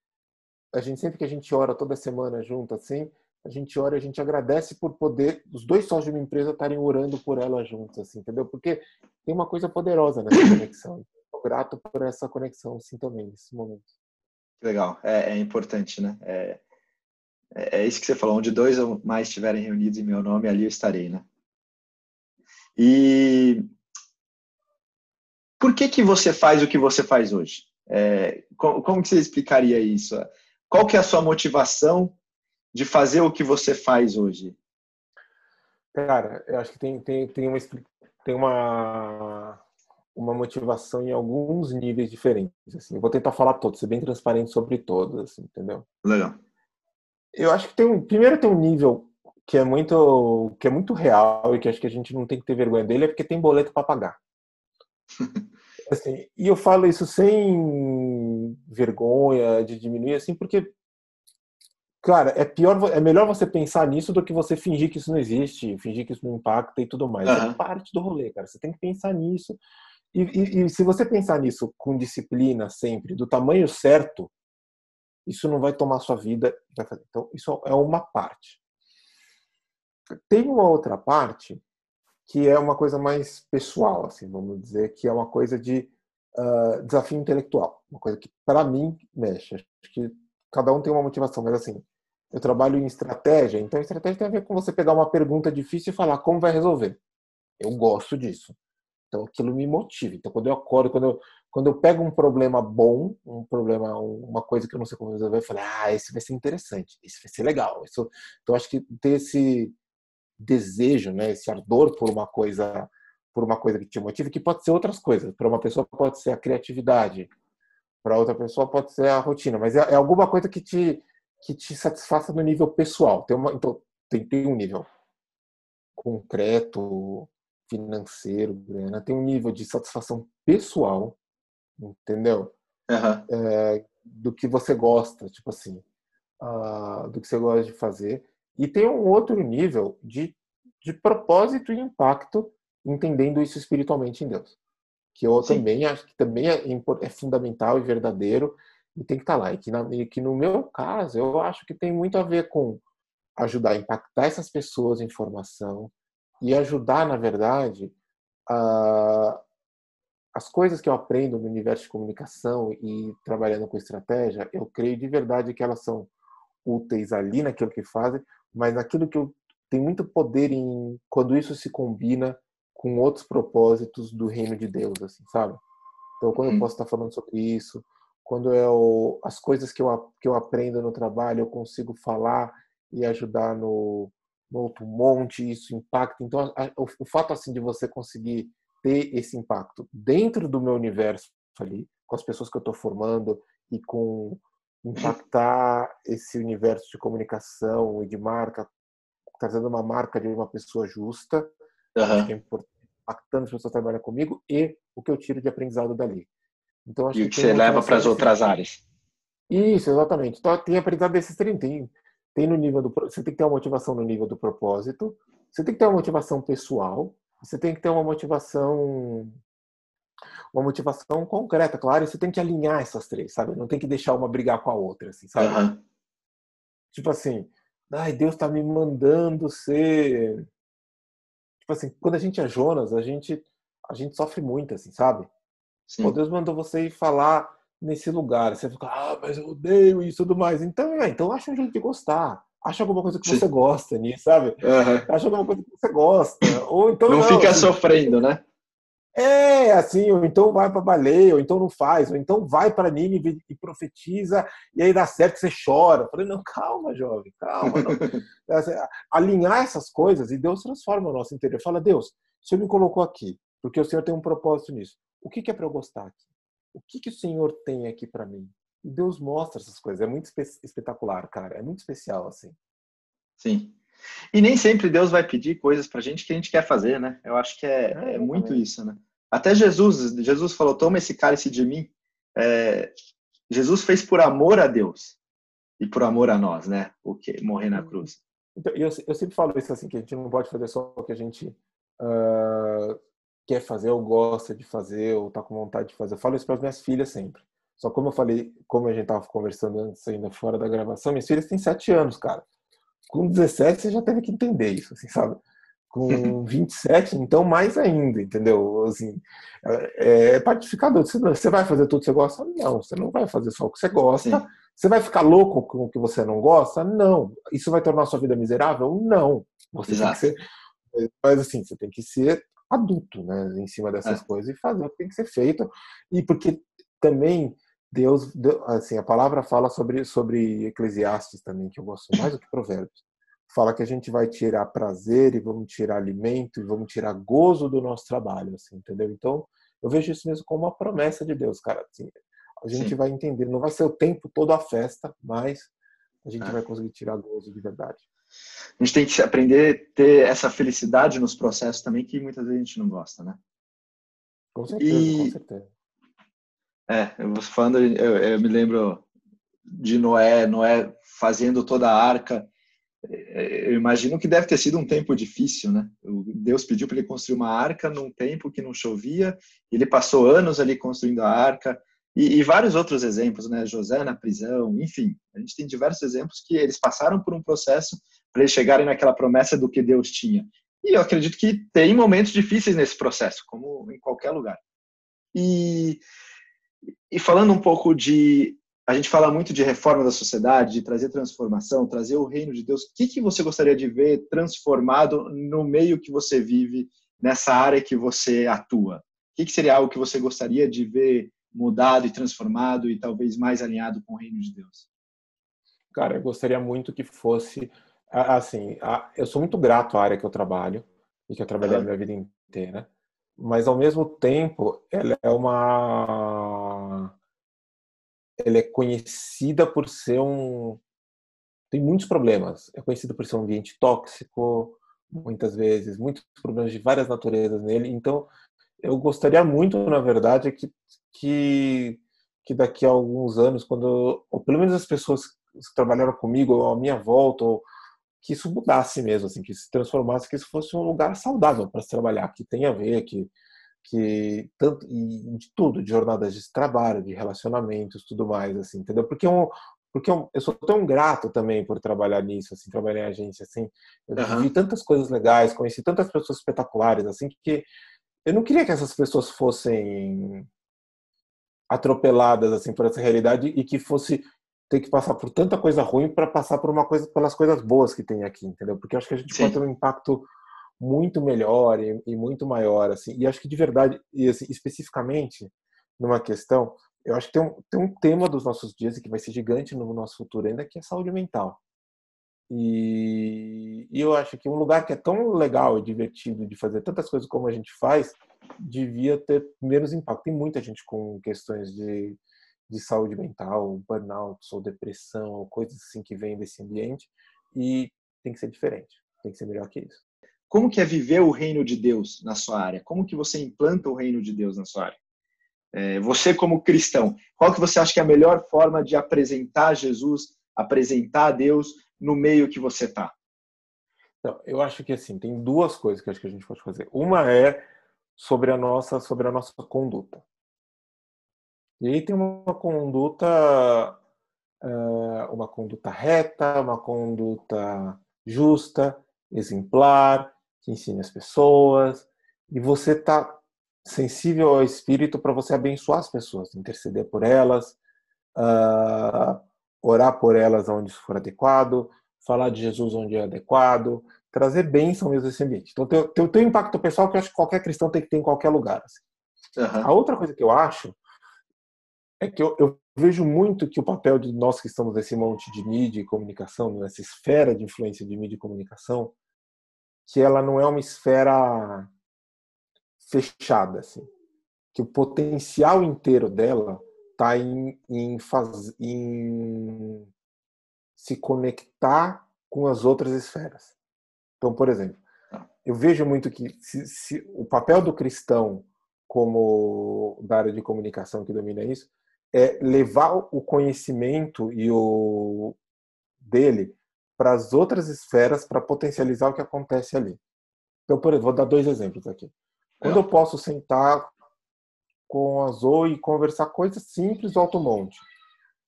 a gente sempre que a gente ora toda semana junto assim, a gente ora a gente agradece por poder os dois sócios de uma empresa estarem orando por ela juntos, assim, entendeu? Porque tem uma coisa poderosa nessa conexão. Estou grato por essa conexão, sim, também, nesse momento. Legal, é, é importante, né? É, é, é isso que você falou, onde dois ou mais estiverem reunidos em meu nome, ali eu estarei, né? E por que, que você faz o que você faz hoje? É, como, como que você explicaria isso? Qual que é a sua motivação de fazer o que você faz hoje? Cara, eu acho que tem, tem, tem, uma, tem uma, uma motivação em alguns níveis diferentes. Assim. Eu vou tentar falar todos, ser bem transparente sobre todos, assim, entendeu? Legal. Eu acho que tem um, primeiro tem um nível que é muito que é muito real e que acho que a gente não tem que ter vergonha dele é porque tem boleto para pagar. assim, e eu falo isso sem vergonha de diminuir assim, porque cara, é pior é melhor você pensar nisso do que você fingir que isso não existe, fingir que isso não impacta e tudo mais. Uhum. É parte do rolê, cara. Você tem que pensar nisso. E, e, e se você pensar nisso com disciplina sempre, do tamanho certo, isso não vai tomar sua vida. Então, isso é uma parte. Tem uma outra parte que é uma coisa mais pessoal, assim, vamos dizer, que é uma coisa de uh, desafio intelectual, uma coisa que para mim mexe. Acho que cada um tem uma motivação, mas assim, eu trabalho em estratégia, então estratégia tem a ver com você pegar uma pergunta difícil e falar como vai resolver. Eu gosto disso. Então aquilo me motiva. Então quando eu acordo, quando eu, quando eu pego um problema bom, um problema, uma coisa que eu não sei como resolver, eu falo, ah, esse vai ser interessante, esse vai ser legal. Isso, então acho que ter esse desejo, né, esse ardor por uma coisa, por uma coisa que te motiva, que pode ser outras coisas. Para uma pessoa pode ser a criatividade, para outra pessoa pode ser a rotina, mas é, é, alguma coisa que te que te satisfaça no nível pessoal. Tem uma, então tem, tem um nível concreto, financeiro, grana, tem um nível de satisfação pessoal, entendeu? Uhum. É, do que você gosta, tipo assim, uh, do que você gosta de fazer. E tem um outro nível de, de propósito e impacto entendendo isso espiritualmente em Deus. Que eu Sim. também acho que também é, é, fundamental e verdadeiro e tem que estar tá lá. E que, na, e que no meu caso, eu acho que tem muito a ver com ajudar a impactar essas pessoas em formação e ajudar, na verdade, a, as coisas que eu aprendo no universo de comunicação e trabalhando com estratégia, eu creio de verdade que elas são úteis ali naquilo que fazem, mas naquilo que eu tem muito poder em quando isso se combina com outros propósitos do reino de Deus, assim, sabe? Então, quando eu posso estar falando sobre isso, quando eu as coisas que eu que eu aprendo no trabalho, eu consigo falar e ajudar no, no outro monte, isso impacta. Então, a, o, o fato assim de você conseguir ter esse impacto dentro do meu universo ali, com as pessoas que eu estou formando e com impactar esse universo de comunicação e de marca, trazendo uma marca de uma pessoa justa, uhum. que é importante, impactando as pessoas que trabalham comigo e o que eu tiro de aprendizado dali. Então, acho e o que, que você leva para as outras áreas. Isso, exatamente. Então, tem aprendizado desses 30. Tem, tem no nível do. Você tem que ter uma motivação no nível do propósito, você tem que ter uma motivação pessoal, você tem que ter uma motivação uma motivação concreta, claro, e você tem que alinhar essas três, sabe? Não tem que deixar uma brigar com a outra, assim, sabe? Uhum. Tipo assim, ai, Deus tá me mandando ser tipo assim, quando a gente é Jonas, a gente a gente sofre muito, assim, sabe? Sim. Pô, Deus mandou você ir falar nesse lugar, você fica, ah, mas eu odeio isso e tudo mais. Então, é, então acha um jeito de gostar acha alguma coisa que Sim. você gosta nisso, sabe? Uhum. Acha alguma coisa que você gosta. Ou então não, não fica assim, sofrendo, né? É, assim, ou então vai para baleia, ou então não faz, ou então vai para Nínive e profetiza, e aí dá certo que você chora. Eu falei, não, calma, jovem, calma. Alinhar essas coisas e Deus transforma o nosso interior. Fala, Deus, o Senhor me colocou aqui, porque o Senhor tem um propósito nisso. O que é para eu gostar aqui? O que, que o Senhor tem aqui para mim? E Deus mostra essas coisas. É muito espetacular, cara. É muito especial, assim. Sim. E nem sempre Deus vai pedir coisas pra gente que a gente quer fazer, né? Eu acho que é, é, é muito isso, né? Até Jesus, Jesus falou, toma esse cálice de mim. É, Jesus fez por amor a Deus e por amor a nós, né? O que? Morrer na cruz. Então, eu, eu sempre falo isso assim, que a gente não pode fazer só o que a gente uh, quer fazer ou gosta de fazer ou tá com vontade de fazer. Eu falo isso para as minhas filhas sempre. Só como eu falei, como a gente tava conversando antes ainda fora da gravação, minhas filhas têm sete anos, cara. Com 17 você já teve que entender isso, assim, sabe? Com 27, então mais ainda, entendeu? Assim, é, é partificador. Você vai fazer tudo que você gosta? Não, você não vai fazer só o que você gosta. Sim. Você vai ficar louco com o que você não gosta? Não. Isso vai tornar a sua vida miserável? Não. Você Exato. tem que ser. Mas assim, você tem que ser adulto, né? Em cima dessas é. coisas e fazer o que tem que ser feito. E porque também Deus, assim, a palavra fala sobre, sobre Eclesiastes também, que eu gosto mais do que Provérbios. Fala que a gente vai tirar prazer e vamos tirar alimento e vamos tirar gozo do nosso trabalho, assim, entendeu? Então, eu vejo isso mesmo como uma promessa de Deus, cara. Assim, a gente Sim. vai entender, não vai ser o tempo todo a festa, mas a gente é. vai conseguir tirar gozo de verdade. A gente tem que aprender a ter essa felicidade nos processos também, que muitas vezes a gente não gosta, né? Com certeza, e... com certeza. É, eu falando, eu, eu, me lembro de Noé, Noé fazendo toda a arca. Eu imagino que deve ter sido um tempo difícil, né? Deus pediu para ele construir uma arca num tempo que não chovia. Ele passou anos ali construindo a arca e, e vários outros exemplos, né? José na prisão, enfim, a gente tem diversos exemplos que eles passaram por um processo para eles chegarem naquela promessa do que Deus tinha. E eu acredito que tem momentos difíceis nesse processo, como em qualquer lugar. E e falando um pouco de. A gente fala muito de reforma da sociedade, de trazer transformação, trazer o reino de Deus. O que, que você gostaria de ver transformado no meio que você vive, nessa área que você atua? O que, que seria algo que você gostaria de ver mudado e transformado e talvez mais alinhado com o reino de Deus? Cara, eu gostaria muito que fosse assim. Eu sou muito grato à área que eu trabalho e que eu trabalhei uhum. a minha vida inteira mas ao mesmo tempo ela é uma ela é conhecida por ser um tem muitos problemas é conhecida por ser um ambiente tóxico muitas vezes muitos problemas de várias naturezas nele então eu gostaria muito na verdade que que que daqui a alguns anos quando ou pelo menos as pessoas que trabalharam comigo ou à minha volta ou que isso mudasse mesmo, assim, que se transformasse, que isso fosse um lugar saudável para se trabalhar, que tem a ver, que, que tanto e de tudo, de jornadas de trabalho, de relacionamentos, tudo mais, assim, entendeu? Porque eu, porque eu, eu sou tão grato também por trabalhar nisso, assim, trabalhar em agência, assim, eu uhum. vi tantas coisas legais, conheci tantas pessoas espetaculares, assim, que eu não queria que essas pessoas fossem atropeladas assim por essa realidade e que fosse ter que passar por tanta coisa ruim para passar por uma coisa pelas coisas boas que tem aqui, entendeu? Porque acho que a gente Sim. pode ter um impacto muito melhor e, e, muito maior, assim. E acho que de verdade, e assim, especificamente numa questão, eu acho que tem um, tem um tema dos nossos dias e que vai ser gigante no nosso futuro ainda, que é saúde mental. E, e, eu acho que um lugar que é tão legal e divertido de fazer tantas coisas como a gente faz, devia ter menos impacto. Tem muita gente com questões de, de saúde mental, burnout, ou depressão, ou coisas assim que vêm desse ambiente, e tem que ser diferente, tem que ser melhor que isso. Como que é viver o reino de Deus na sua área? Como que você implanta o reino de Deus na sua área? É, você como cristão, qual que você acha que é a melhor forma de apresentar Jesus, apresentar Deus no meio que você está? Então, eu acho que assim tem duas coisas que acho que a gente pode fazer. Uma é sobre a nossa sobre a nossa conduta. E aí tem uma conduta uma conduta reta, uma conduta justa, exemplar, que ensine as pessoas, e você está sensível ao Espírito para você abençoar as pessoas, interceder por elas, uh, orar por elas onde for adequado, falar de Jesus onde é adequado, trazer bênção mesmo nesse ambiente. Então, tem, tem, tem um impacto pessoal que eu acho que qualquer cristão tem que ter em qualquer lugar. Assim. Uhum. A outra coisa que eu acho é que eu, eu, vejo muito que o papel de nós que estamos nesse monte de mídia e comunicação, nessa esfera de influência de mídia e comunicação, que ela não é uma esfera fechada, assim. Que o potencial inteiro dela está em, em, faz, em se conectar com as outras esferas. Então, por exemplo, tá. eu vejo muito que se, se, o papel do cristão como da área de comunicação que domina isso é levar o conhecimento e o dele para as outras esferas para potencializar o que acontece ali. Então, por exemplo, vou dar dois exemplos aqui. Quando eu posso sentar com a Zoe e conversar coisas simples do Alto Monte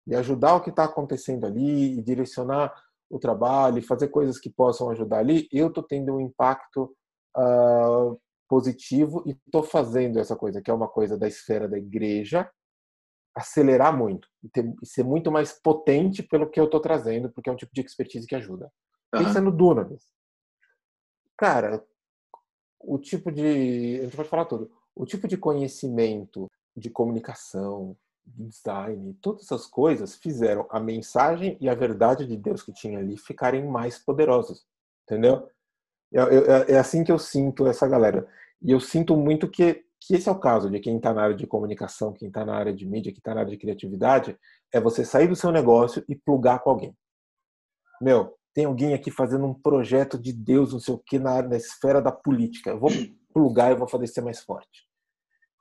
e ajudar o que está acontecendo ali e direcionar o trabalho e fazer coisas que possam ajudar ali, eu estou tendo um impacto uh, positivo e estou fazendo essa coisa, que é uma coisa da esfera da igreja, acelerar muito e, ter, e ser muito mais potente pelo que eu estou trazendo, porque é um tipo de expertise que ajuda. Uhum. Pensa no Dunamis. Cara, o tipo de. A gente pode falar tudo. O tipo de conhecimento, de comunicação, de design, todas essas coisas fizeram a mensagem e a verdade de Deus que tinha ali ficarem mais poderosas. Entendeu? É, é, é assim que eu sinto essa galera. E eu sinto muito que que esse é o caso de quem está na área de comunicação, quem está na área de mídia, quem está na área de criatividade, é você sair do seu negócio e plugar com alguém. Meu, tem alguém aqui fazendo um projeto de Deus, não sei o que, na, na esfera da política. Eu vou plugar e vou fazer ser mais forte.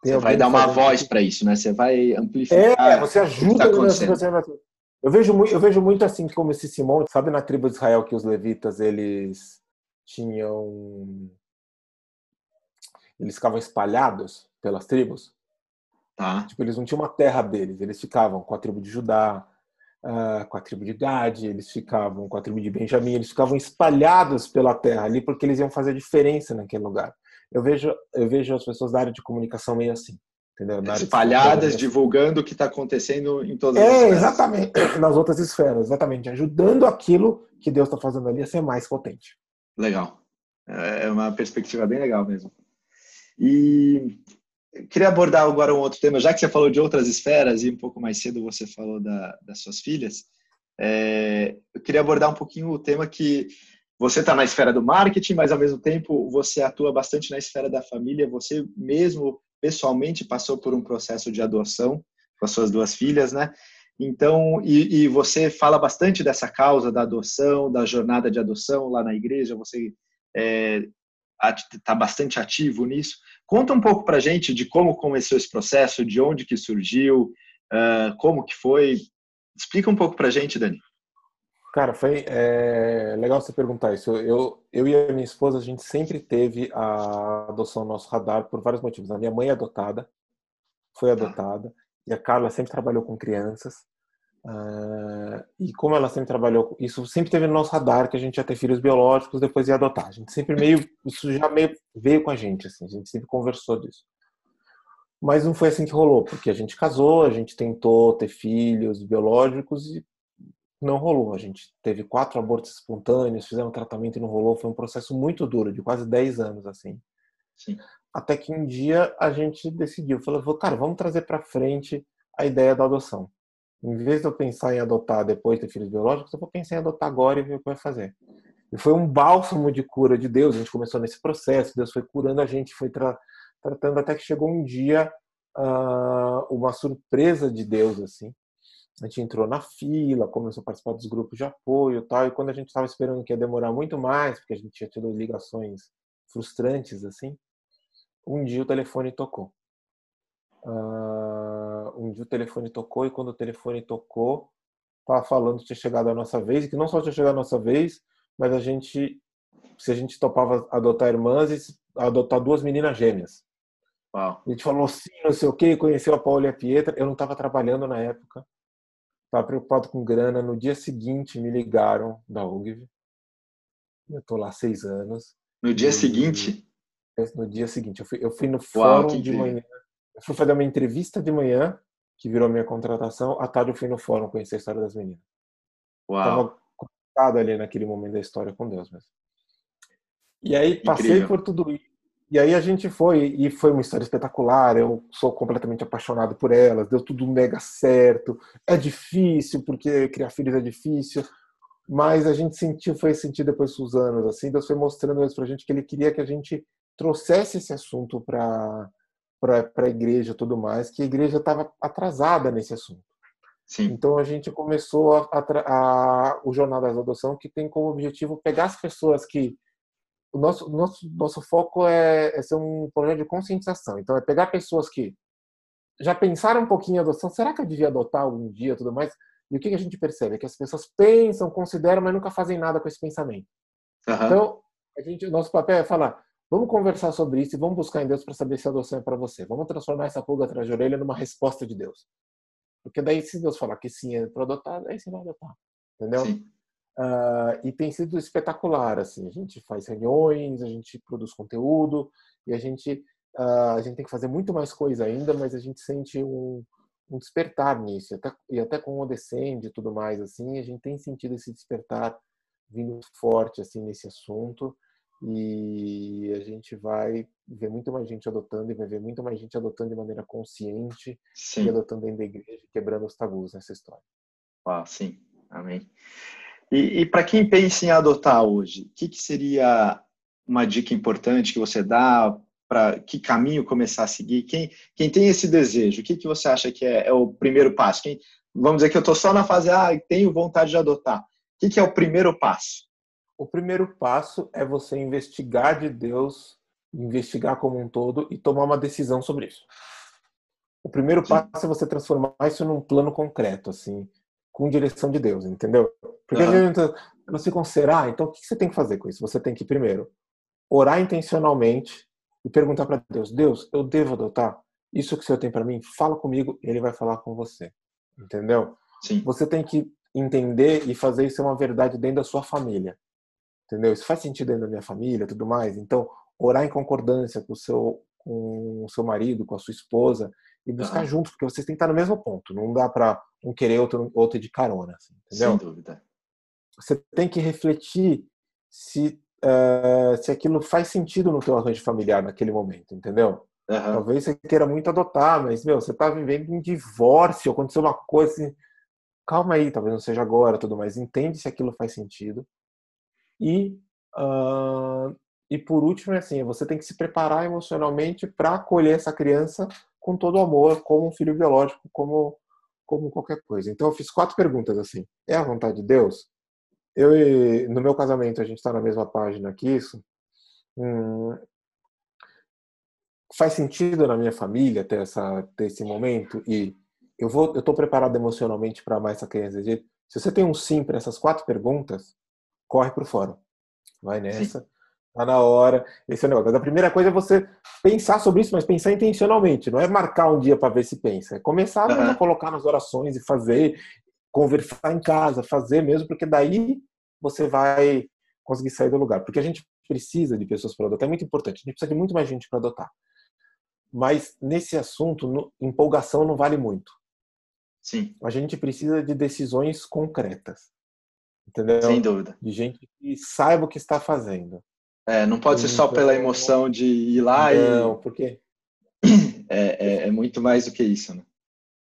Tem você vai dar uma voz para isso, né? Você vai amplificar. É, você ajuda. Tá eu vejo, eu vejo muito assim como esse Simão, sabe na tribo de Israel que os levitas eles tinham eles ficavam espalhados pelas tribos. Tá. Tipo, eles não tinham uma terra deles, eles ficavam com a tribo de Judá, uh, com a tribo de Gad, eles ficavam com a tribo de Benjamim, eles ficavam espalhados pela terra ali porque eles iam fazer diferença naquele lugar. Eu vejo, eu vejo as pessoas da área de comunicação meio assim. Entendeu? Espalhadas, divulgando o que está acontecendo em todas as É, esferas. exatamente. Nas outras esferas, exatamente. Ajudando aquilo que Deus está fazendo ali a ser mais potente. Legal. É uma perspectiva bem legal mesmo. E queria abordar agora um outro tema, já que você falou de outras esferas e um pouco mais cedo você falou da, das suas filhas, é, eu queria abordar um pouquinho o tema que você está na esfera do marketing, mas ao mesmo tempo você atua bastante na esfera da família. Você mesmo pessoalmente passou por um processo de adoção com as suas duas filhas, né? Então, e, e você fala bastante dessa causa da adoção, da jornada de adoção lá na igreja. Você é, está bastante ativo nisso. Conta um pouco para a gente de como começou esse processo, de onde que surgiu, como que foi. Explica um pouco para a gente, Dani. Cara, foi é, legal você perguntar isso. Eu, eu e a minha esposa, a gente sempre teve a adoção no nosso radar por vários motivos. A minha mãe é adotada, foi tá. adotada, e a Carla sempre trabalhou com crianças. Uh, e como ela sempre trabalhou, isso sempre teve no nosso radar que a gente ia ter filhos biológicos, depois ia adotar. A gente sempre meio, isso já meio veio com a gente, assim, a gente sempre conversou disso. Mas não foi assim que rolou, porque a gente casou, a gente tentou ter filhos biológicos e não rolou. A gente teve quatro abortos espontâneos, fizemos tratamento e não rolou. Foi um processo muito duro, de quase 10 anos, assim. Sim. Até que um dia a gente decidiu, falou, cara, vamos trazer para frente a ideia da adoção. Em vez de eu pensar em adotar depois de filhos biológicos, eu vou pensar em adotar agora e ver o que vai fazer. E foi um bálsamo de cura de Deus. A gente começou nesse processo, Deus foi curando a gente, foi tra tratando até que chegou um dia uh, uma surpresa de Deus assim. A gente entrou na fila, começou a participar dos grupos de apoio, tal. E quando a gente estava esperando que ia demorar muito mais, porque a gente tinha tido ligações frustrantes assim, um dia o telefone tocou. Uh, um dia o telefone tocou e quando o telefone tocou, estava falando que tinha chegado a nossa vez e que não só tinha chegado a nossa vez, mas a gente, se a gente topava adotar irmãs e adotar duas meninas gêmeas. Uau. A gente falou sim, não sei o que, conheceu a Paula e a Pietra. Eu não estava trabalhando na época, estava preocupado com grana. No dia seguinte me ligaram da UGV. Eu estou lá seis anos. No dia e... seguinte? No dia seguinte. Eu fui, eu fui no Uau, fórum de manhã. Eu fui fazer uma entrevista de manhã, que virou minha contratação. À tarde eu fui no fórum conhecer a história das meninas. Uau. Tava conectado ali naquele momento da história com Deus mesmo. E aí passei Incrível. por tudo isso. E aí a gente foi, e foi uma história espetacular. Eu sou completamente apaixonado por elas, deu tudo mega certo. É difícil, porque criar filhos é difícil, mas a gente sentiu, foi sentir depois dos anos, assim, Deus foi mostrando isso pra gente que ele queria que a gente trouxesse esse assunto para para a igreja e tudo mais, que a igreja estava atrasada nesse assunto. Sim. Então a gente começou a, a, a, o Jornada da Adoção, que tem como objetivo pegar as pessoas que. O nosso, nosso, nosso foco é, é ser um projeto de conscientização. Então é pegar pessoas que já pensaram um pouquinho em adoção, será que eu devia adotar algum dia tudo mais? E o que a gente percebe? É que as pessoas pensam, consideram, mas nunca fazem nada com esse pensamento. Uhum. Então, a gente, o nosso papel é falar: vamos conversar sobre isso e vamos buscar em Deus para saber se a adoção é para você. Vamos transformar essa pulga atrás de orelha numa resposta de Deus. Porque daí, se Deus falar que sim é para adotar, aí você vai adotar. Entendeu? Uh, e tem sido espetacular, assim. A gente faz reuniões, a gente produz conteúdo e a gente, uh, a gente tem que fazer muito mais coisa ainda, mas a gente sente um, um despertar nisso. Até, e até com o Descende e tudo mais, assim, a gente tem sentido esse despertar vindo forte, assim, nesse assunto e a gente vai ver muito mais gente adotando e vai ver muito mais gente adotando de maneira consciente sim. e adotando dentro da igreja, quebrando os tabus nessa história. Ah, sim, amém. E, e para quem pensa em adotar hoje, o que, que, seria uma dica importante que você dá para que caminho começar a seguir? Quem, quem tem esse desejo, o que, que você acha que é, é o primeiro passo? Quem, vamos dizer que eu estou só na fase, ah, tenho vontade de adotar. O que, que é o primeiro passo? O primeiro passo é você investigar de Deus, investigar como um todo e tomar uma decisão sobre isso. O primeiro passo é você transformar isso num plano concreto, assim, com direção de Deus, entendeu? Porque uhum. a gente você considerar, ah, então o que você tem que fazer com isso? Você tem que primeiro orar intencionalmente e perguntar para Deus: Deus, eu devo adotar? Isso que o Senhor tem para mim, fala comigo, e Ele vai falar com você, entendeu? Sim. Você tem que entender e fazer isso uma verdade dentro da sua família entendeu? Isso faz sentido dentro da minha família, tudo mais. Então, orar em concordância com o seu com o seu marido, com a sua esposa e buscar uhum. juntos, porque vocês têm que estar no mesmo ponto. Não dá para um querer outro outro de carona, assim, entendeu? Sem dúvida. Você tem que refletir se uh, se aquilo faz sentido no teu arranjo familiar naquele momento, entendeu? Uhum. Talvez você queira muito adotar, mas meu, você está vivendo um divórcio, aconteceu uma coisa assim, calma aí, talvez não seja agora, tudo mais. Entende se aquilo faz sentido e, uh, e por último, é assim, você tem que se preparar emocionalmente para acolher essa criança com todo o amor, como um filho biológico, como, como qualquer coisa. Então, eu fiz quatro perguntas assim. É a vontade de Deus? Eu no meu casamento, a gente está na mesma página que isso. Hum, faz sentido na minha família ter, essa, ter esse momento e eu vou eu estou preparado emocionalmente para amar essa criança se você tem um sim para essas quatro perguntas corre para o fórum. Vai nessa. Sim. Tá na hora. Esse é o negócio. Mas a primeira coisa é você pensar sobre isso, mas pensar intencionalmente. Não é marcar um dia para ver se pensa. É começar uhum. a colocar nas orações e fazer, conversar em casa, fazer mesmo, porque daí você vai conseguir sair do lugar. Porque a gente precisa de pessoas para adotar. É muito importante. A gente precisa de muito mais gente para adotar. Mas nesse assunto, no, empolgação não vale muito. Sim. A gente precisa de decisões concretas. Entendeu? Sem dúvida. De gente que saiba o que está fazendo. É, não pode ser só pela então, emoção de ir lá não, e. Não, porque. É, é, é, muito mais do que isso, né?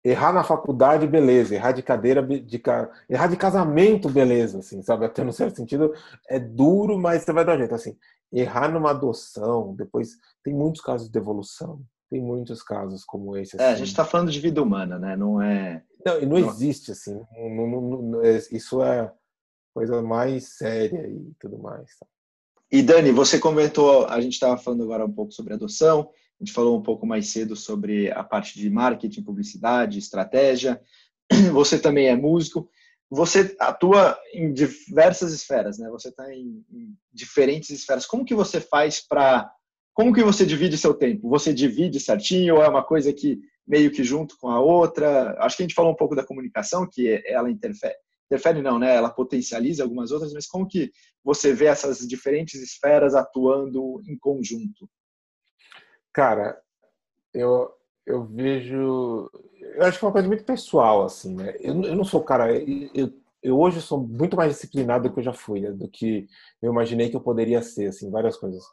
Errar na faculdade, beleza. Errar de cadeira, de ca... errar de casamento, beleza. Assim, sabe? Até no certo sentido, é duro, mas você vai dar jeito. Assim, errar numa adoção, depois tem muitos casos de devolução. Tem muitos casos como esse. Assim. É, a gente está assim. falando de vida humana, né? Não é. Não, e não, não existe assim. Não, não, é, isso é coisa mais séria e tudo mais. Tá? E Dani, você comentou, a gente estava falando agora um pouco sobre adoção, a gente falou um pouco mais cedo sobre a parte de marketing, publicidade, estratégia. Você também é músico. Você atua em diversas esferas, né? Você está em, em, diferentes esferas. Como que você faz para como que você divide seu tempo? Você divide certinho ou é uma coisa que meio que junto com a outra? Acho que a gente falou um pouco da comunicação, que ela interfere, interfere não, né? Ela potencializa algumas outras, mas como que você vê essas diferentes esferas atuando em conjunto? Cara, eu eu vejo, eu acho que é uma coisa muito pessoal assim, né? Eu, eu não sou cara, eu, eu hoje sou muito mais disciplinado do que eu já fui, né? do que eu imaginei que eu poderia ser, assim, várias coisas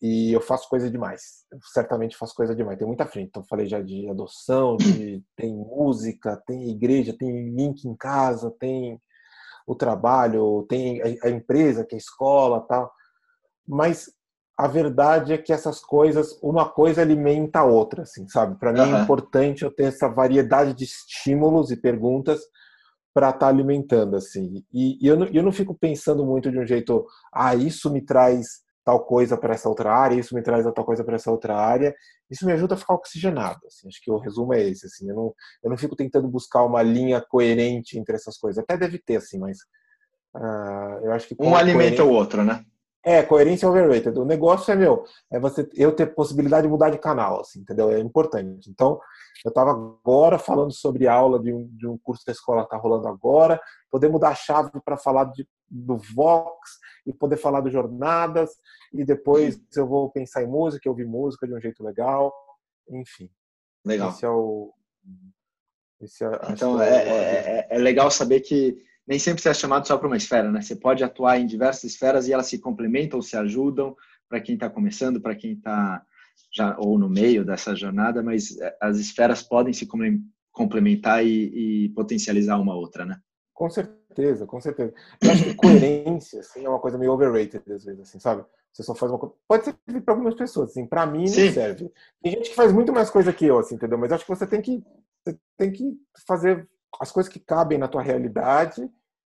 e eu faço coisa demais. Eu certamente faço coisa demais. Tem muita frente. Então falei já de adoção, de tem música, tem igreja, tem link em casa, tem o trabalho, tem a, empresa, que é a escola, tal. Mas a verdade é que essas coisas, uma coisa alimenta a outra, assim, sabe? Para mim uhum. é importante eu ter essa variedade de estímulos e perguntas para estar tá alimentando, assim. E, e eu, não, eu não fico pensando muito de um jeito, ah, isso me traz tal coisa para essa outra área, isso me traz a tal coisa para essa outra área. Isso me ajuda a ficar oxigenado. Assim, acho que o resumo é esse. Assim, eu, não, eu não fico tentando buscar uma linha coerente entre essas coisas. Até deve ter, assim, mas uh, eu acho que. Um alimenta o outro, né? É, coerência overrated. O negócio é meu, é você eu ter possibilidade de mudar de canal, assim, entendeu? É importante. Então, eu estava agora falando sobre aula de um, de um curso da escola que está rolando agora, poder mudar a chave para falar de, do Vox e poder falar do Jornadas, e depois eu vou pensar em música, ouvir música de um jeito legal, enfim. Legal. Esse é o. Esse é, então, é, é, é, é legal saber que nem sempre você é chamado só para uma esfera, né? Você pode atuar em diversas esferas e elas se complementam, se ajudam para quem está começando, para quem está já ou no meio dessa jornada, mas é, as esferas podem se complementar e, e potencializar uma outra, né? Com certeza, com certeza. Eu acho que coerência assim, é uma coisa meio overrated às vezes, assim, sabe? Você só faz uma coisa. Pode servir para algumas pessoas, assim. Para mim não Sim. serve. Tem gente que faz muito mais coisa que eu, assim, entendeu? Mas acho que você tem que você tem que fazer as coisas que cabem na tua realidade,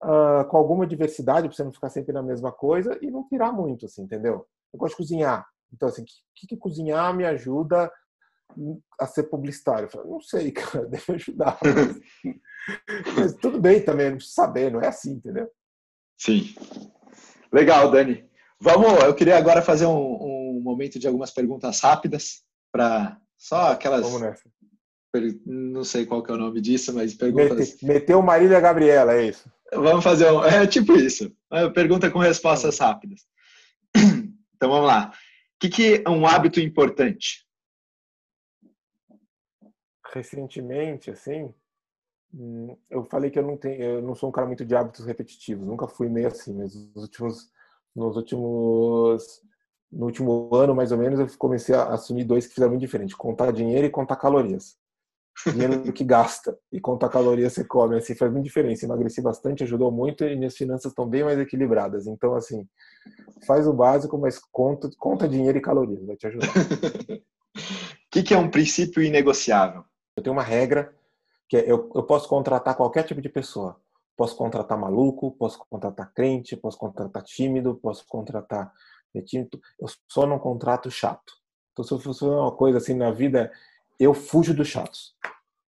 uh, com alguma diversidade, para você não ficar sempre na mesma coisa e não pirar muito, assim, entendeu? Eu gosto de cozinhar. Então, assim, o que, que cozinhar me ajuda a ser publicitário? Eu falei, não sei, cara, deve ajudar. Mas, mas tudo bem também, não saber, não é assim, entendeu? Sim. Legal, Dani. Vamos, eu queria agora fazer um, um momento de algumas perguntas rápidas para só aquelas Vamos nessa não sei qual que é o nome disso, mas perguntas. Meteu Marília Gabriela, é isso? Vamos fazer um. É tipo isso. Pergunta com respostas rápidas. Então vamos lá. O que, que é um hábito importante? Recentemente, assim, hum, eu falei que eu não tenho, eu não sou um cara muito de hábitos repetitivos. Nunca fui meio assim, mas nos últimos, nos últimos, no último ano mais ou menos, eu comecei a assumir dois que fizeram muito diferente: contar dinheiro e contar calorias dinheiro que gasta e quanto a caloria você come. Assim, faz muita diferença. Emagreci bastante, ajudou muito e minhas finanças estão bem mais equilibradas. Então, assim, faz o básico, mas conta, conta dinheiro e calorias, vai te ajudar. O que, que é um princípio inegociável? Eu tenho uma regra que é, eu, eu posso contratar qualquer tipo de pessoa. Posso contratar maluco, posso contratar crente, posso contratar tímido, posso contratar retinto. Eu só não contrato chato. Então, se eu fosse uma coisa assim na vida, eu fujo dos chatos.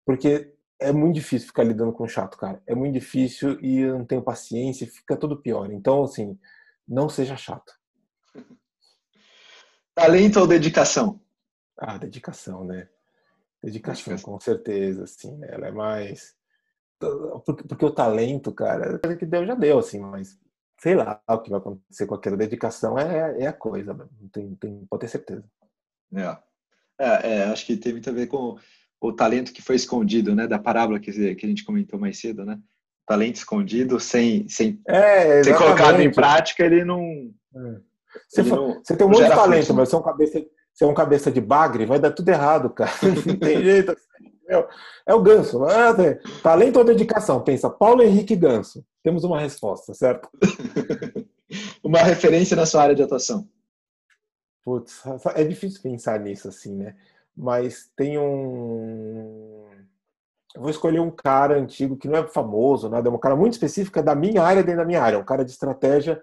Porque é muito difícil ficar lidando com chato, cara. É muito difícil e eu não tenho paciência, fica tudo pior. Então, assim, não seja chato. Talento ou dedicação? Ah, dedicação, né? Dedicação, com certeza, assim, né? ela é mais porque, porque, o talento, cara, que deu já deu, assim, mas sei lá o que vai acontecer com aquela dedicação é, é a coisa, não tem, tem, pode ter certeza. É. É, é, acho que tem muito a ver com o talento que foi escondido, né? Da parábola que, que a gente comentou mais cedo, né? talento escondido, sem, sem é, ser colocado em prática, ele não. É. Você, ele não, você tem um monte de talento, mas você é, um cabeça, você é um cabeça de bagre, vai dar tudo errado, cara. Não tem jeito. É o Ganso. É, talento ou dedicação? Pensa, Paulo Henrique Ganso. Temos uma resposta, certo? uma referência na sua área de atuação. Putz, é difícil pensar nisso assim, né? Mas tem um. Eu vou escolher um cara antigo que não é famoso, nada, é um cara muito específico é da minha área dentro da minha área, um cara de estratégia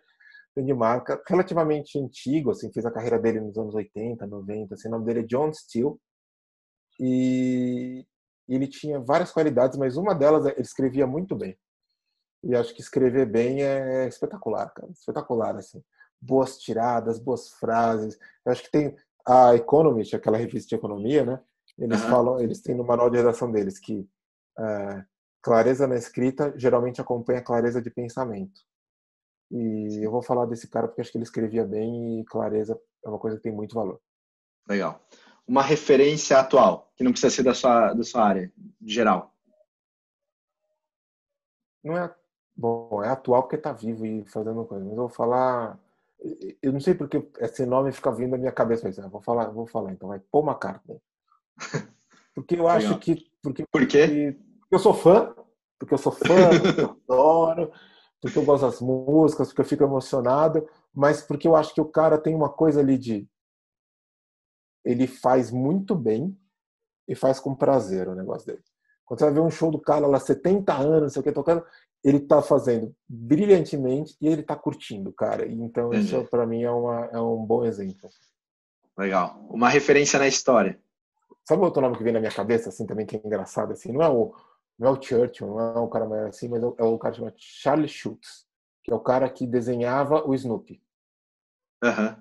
de marca relativamente antigo, assim, fez a carreira dele nos anos 80, 90, assim, o nome dele é John Steele. E ele tinha várias qualidades, mas uma delas é ele escrevia muito bem. E acho que escrever bem é espetacular, cara, espetacular assim. Boas tiradas, boas frases. Eu acho que tem a Economist, aquela revista de economia, né? Eles uhum. falam, eles têm no manual de redação deles que é, clareza na escrita geralmente acompanha clareza de pensamento. E eu vou falar desse cara porque acho que ele escrevia bem e clareza é uma coisa que tem muito valor. Legal. Uma referência atual, que não precisa ser da sua, da sua área, geral. Não é. Bom, é atual porque está vivo e fazendo coisa. Mas eu vou falar. Eu não sei porque esse nome fica vindo na minha cabeça, mas eu vou falar, vou falar então. Vai Paul McCartney. Porque eu acho Legal. que. Porque, Por quê? Porque eu sou fã, porque eu sou fã, eu adoro porque eu gosto das músicas, porque eu fico emocionado, mas porque eu acho que o cara tem uma coisa ali de. Ele faz muito bem e faz com prazer o negócio dele. Quando você vai ver um show do cara lá, 70 anos, não sei o que, tocando, ele tá fazendo brilhantemente e ele tá curtindo, cara. Então, Entendi. isso para mim é, uma, é um bom exemplo. Legal. Uma referência na história. Sabe outro nome que vem na minha cabeça, assim, também, que é engraçado, assim? Não é o, não é o Churchill, não é o cara mais assim, mas é o cara chamado Charles Schultz, que é o cara que desenhava o Snoopy. Uhum.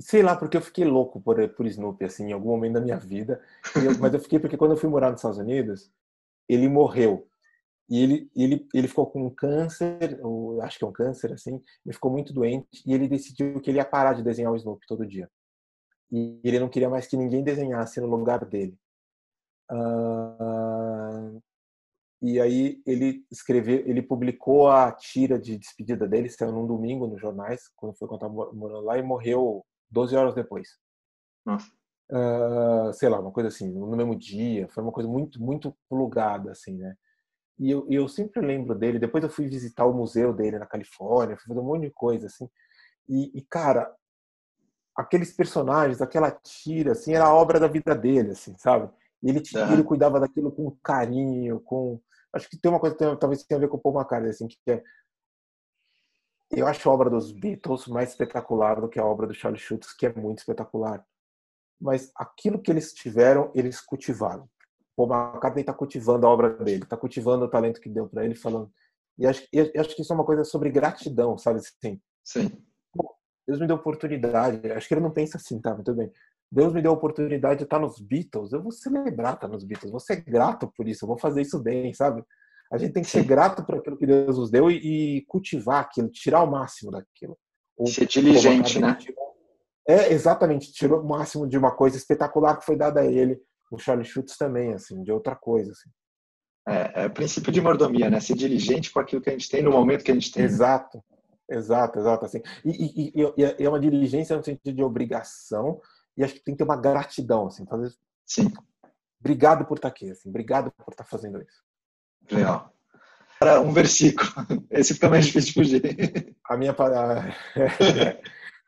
Sei lá, porque eu fiquei louco por, por Snoopy, assim, em algum momento da minha vida. Eu, mas eu fiquei porque quando eu fui morar nos Estados Unidos, ele morreu. E ele, ele, ele ficou com um câncer, ou acho que é um câncer, assim, ele ficou muito doente e ele decidiu que ele ia parar de desenhar o Snoopy todo dia. E ele não queria mais que ninguém desenhasse no lugar dele. Uh, e aí ele escreveu, ele publicou a tira de despedida dele, saiu num domingo nos jornais, quando foi contar morando lá, e morreu 12 horas depois. Nossa. Uh, sei lá, uma coisa assim, no mesmo dia, foi uma coisa muito, muito plugada, assim, né? E eu, eu sempre lembro dele, depois eu fui visitar o museu dele na Califórnia, fui fazer um monte de coisa, assim, e, e cara, aqueles personagens, aquela tira, assim, era a obra da vida dele, assim, sabe? Ele, uhum. ele cuidava daquilo com carinho, com. Acho que tem uma coisa que talvez tenha a ver com o Paul McCartney, assim, que é. Eu acho a obra dos Beatles mais espetacular do que a obra do Charlie Schultz, que é muito espetacular. Mas aquilo que eles tiveram, eles cultivaram. O Paul McCartney está cultivando a obra dele, está cultivando o talento que deu para ele, falando. E acho, e acho que isso é uma coisa sobre gratidão, sabe? Assim, Sim. Deus me deu oportunidade. Acho que ele não pensa assim, tá? Muito bem. Deus me deu a oportunidade de estar nos Beatles, eu vou celebrar estar nos Beatles, vou ser grato por isso, eu vou fazer isso bem, sabe? A gente tem que ser grato por aquilo que Deus nos deu e, e cultivar aquilo, tirar o máximo daquilo. ser diligente, né? É, exatamente, tirou o máximo de uma coisa espetacular que foi dada a ele, o Charlie Schultz também, assim, de outra coisa, assim. É, é princípio de mordomia, né? Ser diligente com aquilo que a gente tem no momento que a gente tem. Exato, exato, exato, assim. E, e, e, e é uma diligência no sentido de obrigação, e acho que tem que ter uma gratidão, assim, fazer. Sim. Obrigado por estar aqui, assim, obrigado por estar fazendo isso. Legal. Para um versículo, esse fica mais difícil de fugir. A minha,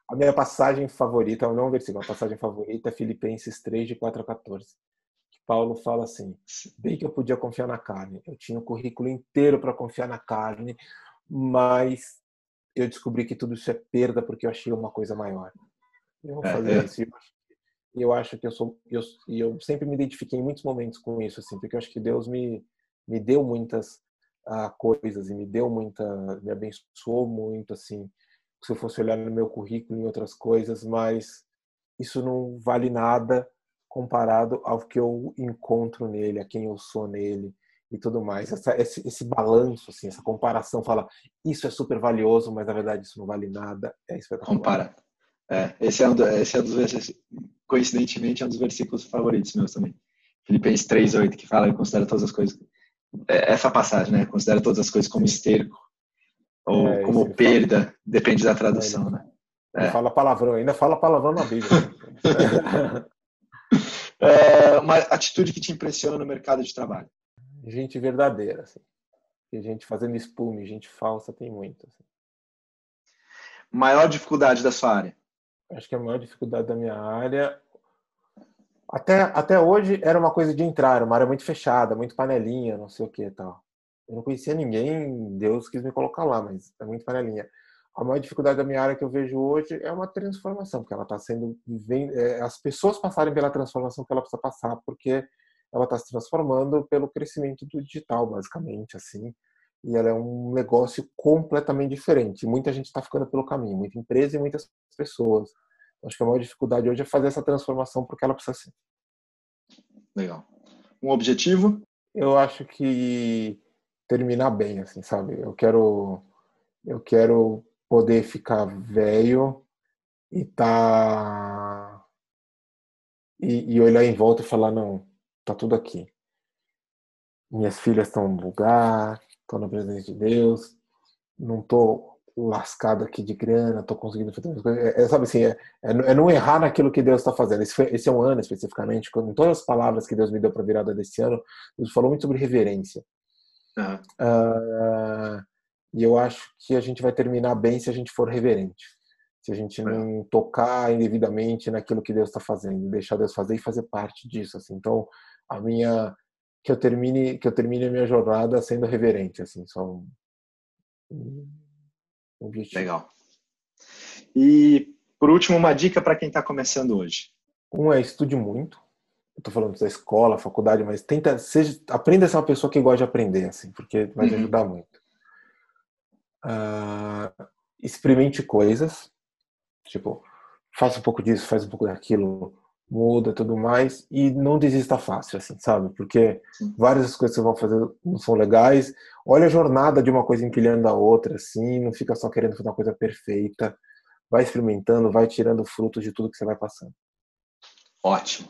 a minha passagem favorita, não um versículo, a passagem favorita é Filipenses 3, de 4 a 14. Que Paulo fala assim: bem que eu podia confiar na carne, eu tinha o currículo inteiro para confiar na carne, mas eu descobri que tudo isso é perda porque eu achei uma coisa maior. Eu vou é, fazer é, isso eu acho que eu sou eu, eu sempre me identifiquei em muitos momentos com isso assim porque eu acho que Deus me me deu muitas uh, coisas e me deu muita me abençoou muito assim se eu fosse olhar no meu currículo em outras coisas mas isso não vale nada comparado ao que eu encontro nele a quem eu sou nele e tudo mais. Essa, esse, esse balanço assim essa comparação fala isso é super valioso mas na verdade isso não vale nada é espetacular. Compara. É, esse é um, esse é um dos coincidentemente é um dos versículos favoritos meus também. Filipenses 3:8 que fala eu considero todas as coisas é, essa passagem, né? Considera todas as coisas como esterco ou é, como perda, fala. depende da tradução, é, né? É. Fala palavrão, ainda fala palavrão na Bíblia. é uma atitude que te impressiona no mercado de trabalho? Gente verdadeira, assim. E gente fazendo espume, gente falsa tem muito. Assim. Maior dificuldade da sua área? Acho que a maior dificuldade da minha área até, até hoje era uma coisa de entrar, uma área muito fechada, muito panelinha, não sei o que tal. Eu não conhecia ninguém, Deus quis me colocar lá, mas é muito panelinha. A maior dificuldade da minha área que eu vejo hoje é uma transformação, porque ela está sendo. Vem, é, as pessoas passarem pela transformação que ela precisa passar, porque ela está se transformando pelo crescimento do digital, basicamente, assim. E ela é um negócio completamente diferente. Muita gente está ficando pelo caminho, muita empresa e muitas pessoas. Acho que a maior dificuldade hoje é fazer essa transformação porque ela precisa ser. Legal. Um objetivo? Eu acho que terminar bem, assim, sabe? Eu quero, eu quero poder ficar velho e tá e, e olhar em volta e falar não, tá tudo aqui. Minhas filhas estão no lugar, estão na presença de Deus, não tô lascado aqui de grana, tô conseguindo fazer as coisas. É, é, sabe assim, é, é, é, não errar naquilo que Deus está fazendo. Esse, foi, esse é um ano especificamente, com todas as palavras que Deus me deu para a virada desse ano, Deus falou muito sobre reverência. Uhum. Uh, e eu acho que a gente vai terminar bem se a gente for reverente. Se a gente não tocar indevidamente naquilo que Deus está fazendo, deixar Deus fazer e fazer parte disso. Assim. Então, a minha que eu termine que eu termine a minha jornada sendo reverente, assim, só um, objetivo. Legal. E, por último, uma dica para quem está começando hoje. Um é estude muito. Eu estou falando da escola, faculdade, mas tenta, seja, aprenda a ser uma pessoa que gosta de aprender, assim, porque vai te uhum. ajudar muito. Uh, experimente coisas, tipo, faça um pouco disso, faz um pouco daquilo, muda tudo mais e não desista fácil, assim, sabe? Porque várias coisas que você vai fazer não são legais. Olha a jornada de uma coisa empilhando a outra, assim, não fica só querendo fazer uma coisa perfeita. Vai experimentando, vai tirando frutos de tudo que você vai passando. Ótimo.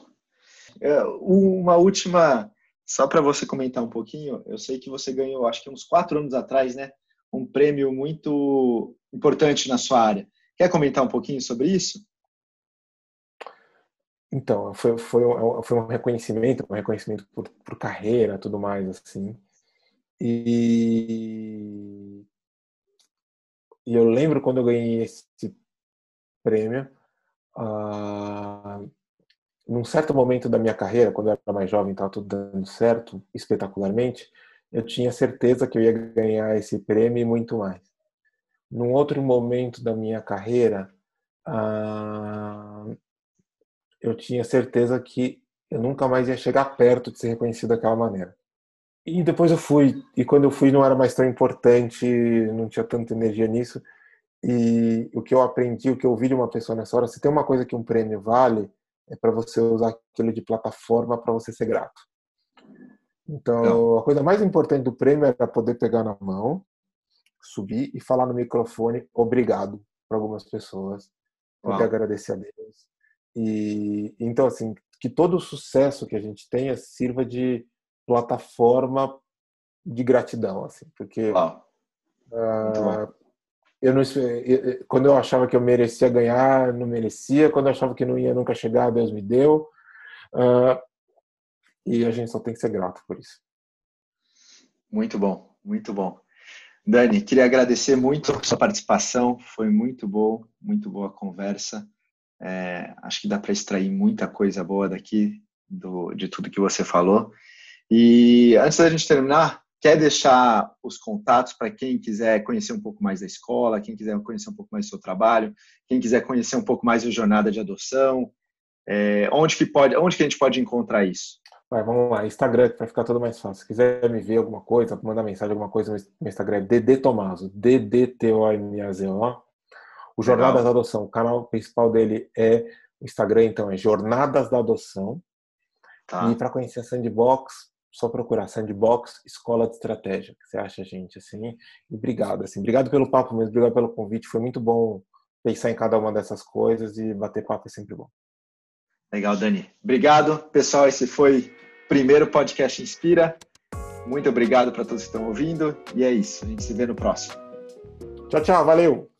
É, uma última, só para você comentar um pouquinho, eu sei que você ganhou, acho que uns quatro anos atrás, né? Um prêmio muito importante na sua área. Quer comentar um pouquinho sobre isso? Então, foi, foi, foi um reconhecimento, um reconhecimento por, por carreira, tudo mais, assim. E, e eu lembro quando eu ganhei esse prêmio, uh, num certo momento da minha carreira, quando eu era mais jovem, estava tudo dando certo, espetacularmente, eu tinha certeza que eu ia ganhar esse prêmio e muito mais. Num outro momento da minha carreira, uh, eu tinha certeza que eu nunca mais ia chegar perto de ser reconhecido daquela maneira. E depois eu fui, e quando eu fui não era mais tão importante, não tinha tanta energia nisso. E o que eu aprendi, o que eu ouvi de uma pessoa nessa hora, se tem uma coisa que um prêmio vale, é para você usar aquilo de plataforma para você ser grato. Então, não. a coisa mais importante do prêmio era poder pegar na mão, subir e falar no microfone obrigado para algumas pessoas, poder Uau. agradecer a Deus, e então assim, que todo o sucesso que a gente tenha sirva de plataforma de gratidão, assim, porque uh, eu não quando eu achava que eu merecia ganhar, não merecia, quando eu achava que não ia nunca chegar, Deus me deu. Uh, e a gente só tem que ser grato por isso. Muito bom, muito bom. Dani, queria agradecer muito a sua participação, foi muito bom, muito boa a conversa. É, acho que dá para extrair muita coisa boa daqui, do, de tudo que você falou. E antes da gente terminar, quer deixar os contatos para quem quiser conhecer um pouco mais da escola, quem quiser conhecer um pouco mais do seu trabalho, quem quiser conhecer um pouco mais da jornada de adoção, é, onde que pode, onde que a gente pode encontrar isso? Vai, vamos lá, Instagram para ficar tudo mais fácil. Se quiser me ver alguma coisa, mandar mensagem, alguma coisa, meu Instagram é DD Tomaso, D D T O Jornadas da Adoção, o canal principal dele é o Instagram, então é Jornadas da Adoção. Tá. E para conhecer a Sandbox, só procurar Sandbox Escola de Estratégia, que você acha, gente, assim. E obrigado, assim. Obrigado pelo papo mesmo, obrigado pelo convite. Foi muito bom pensar em cada uma dessas coisas e bater papo é sempre bom. Legal, Dani. Obrigado, pessoal. Esse foi o primeiro podcast Inspira. Muito obrigado para todos que estão ouvindo. E é isso. A gente se vê no próximo. Tchau, tchau. Valeu.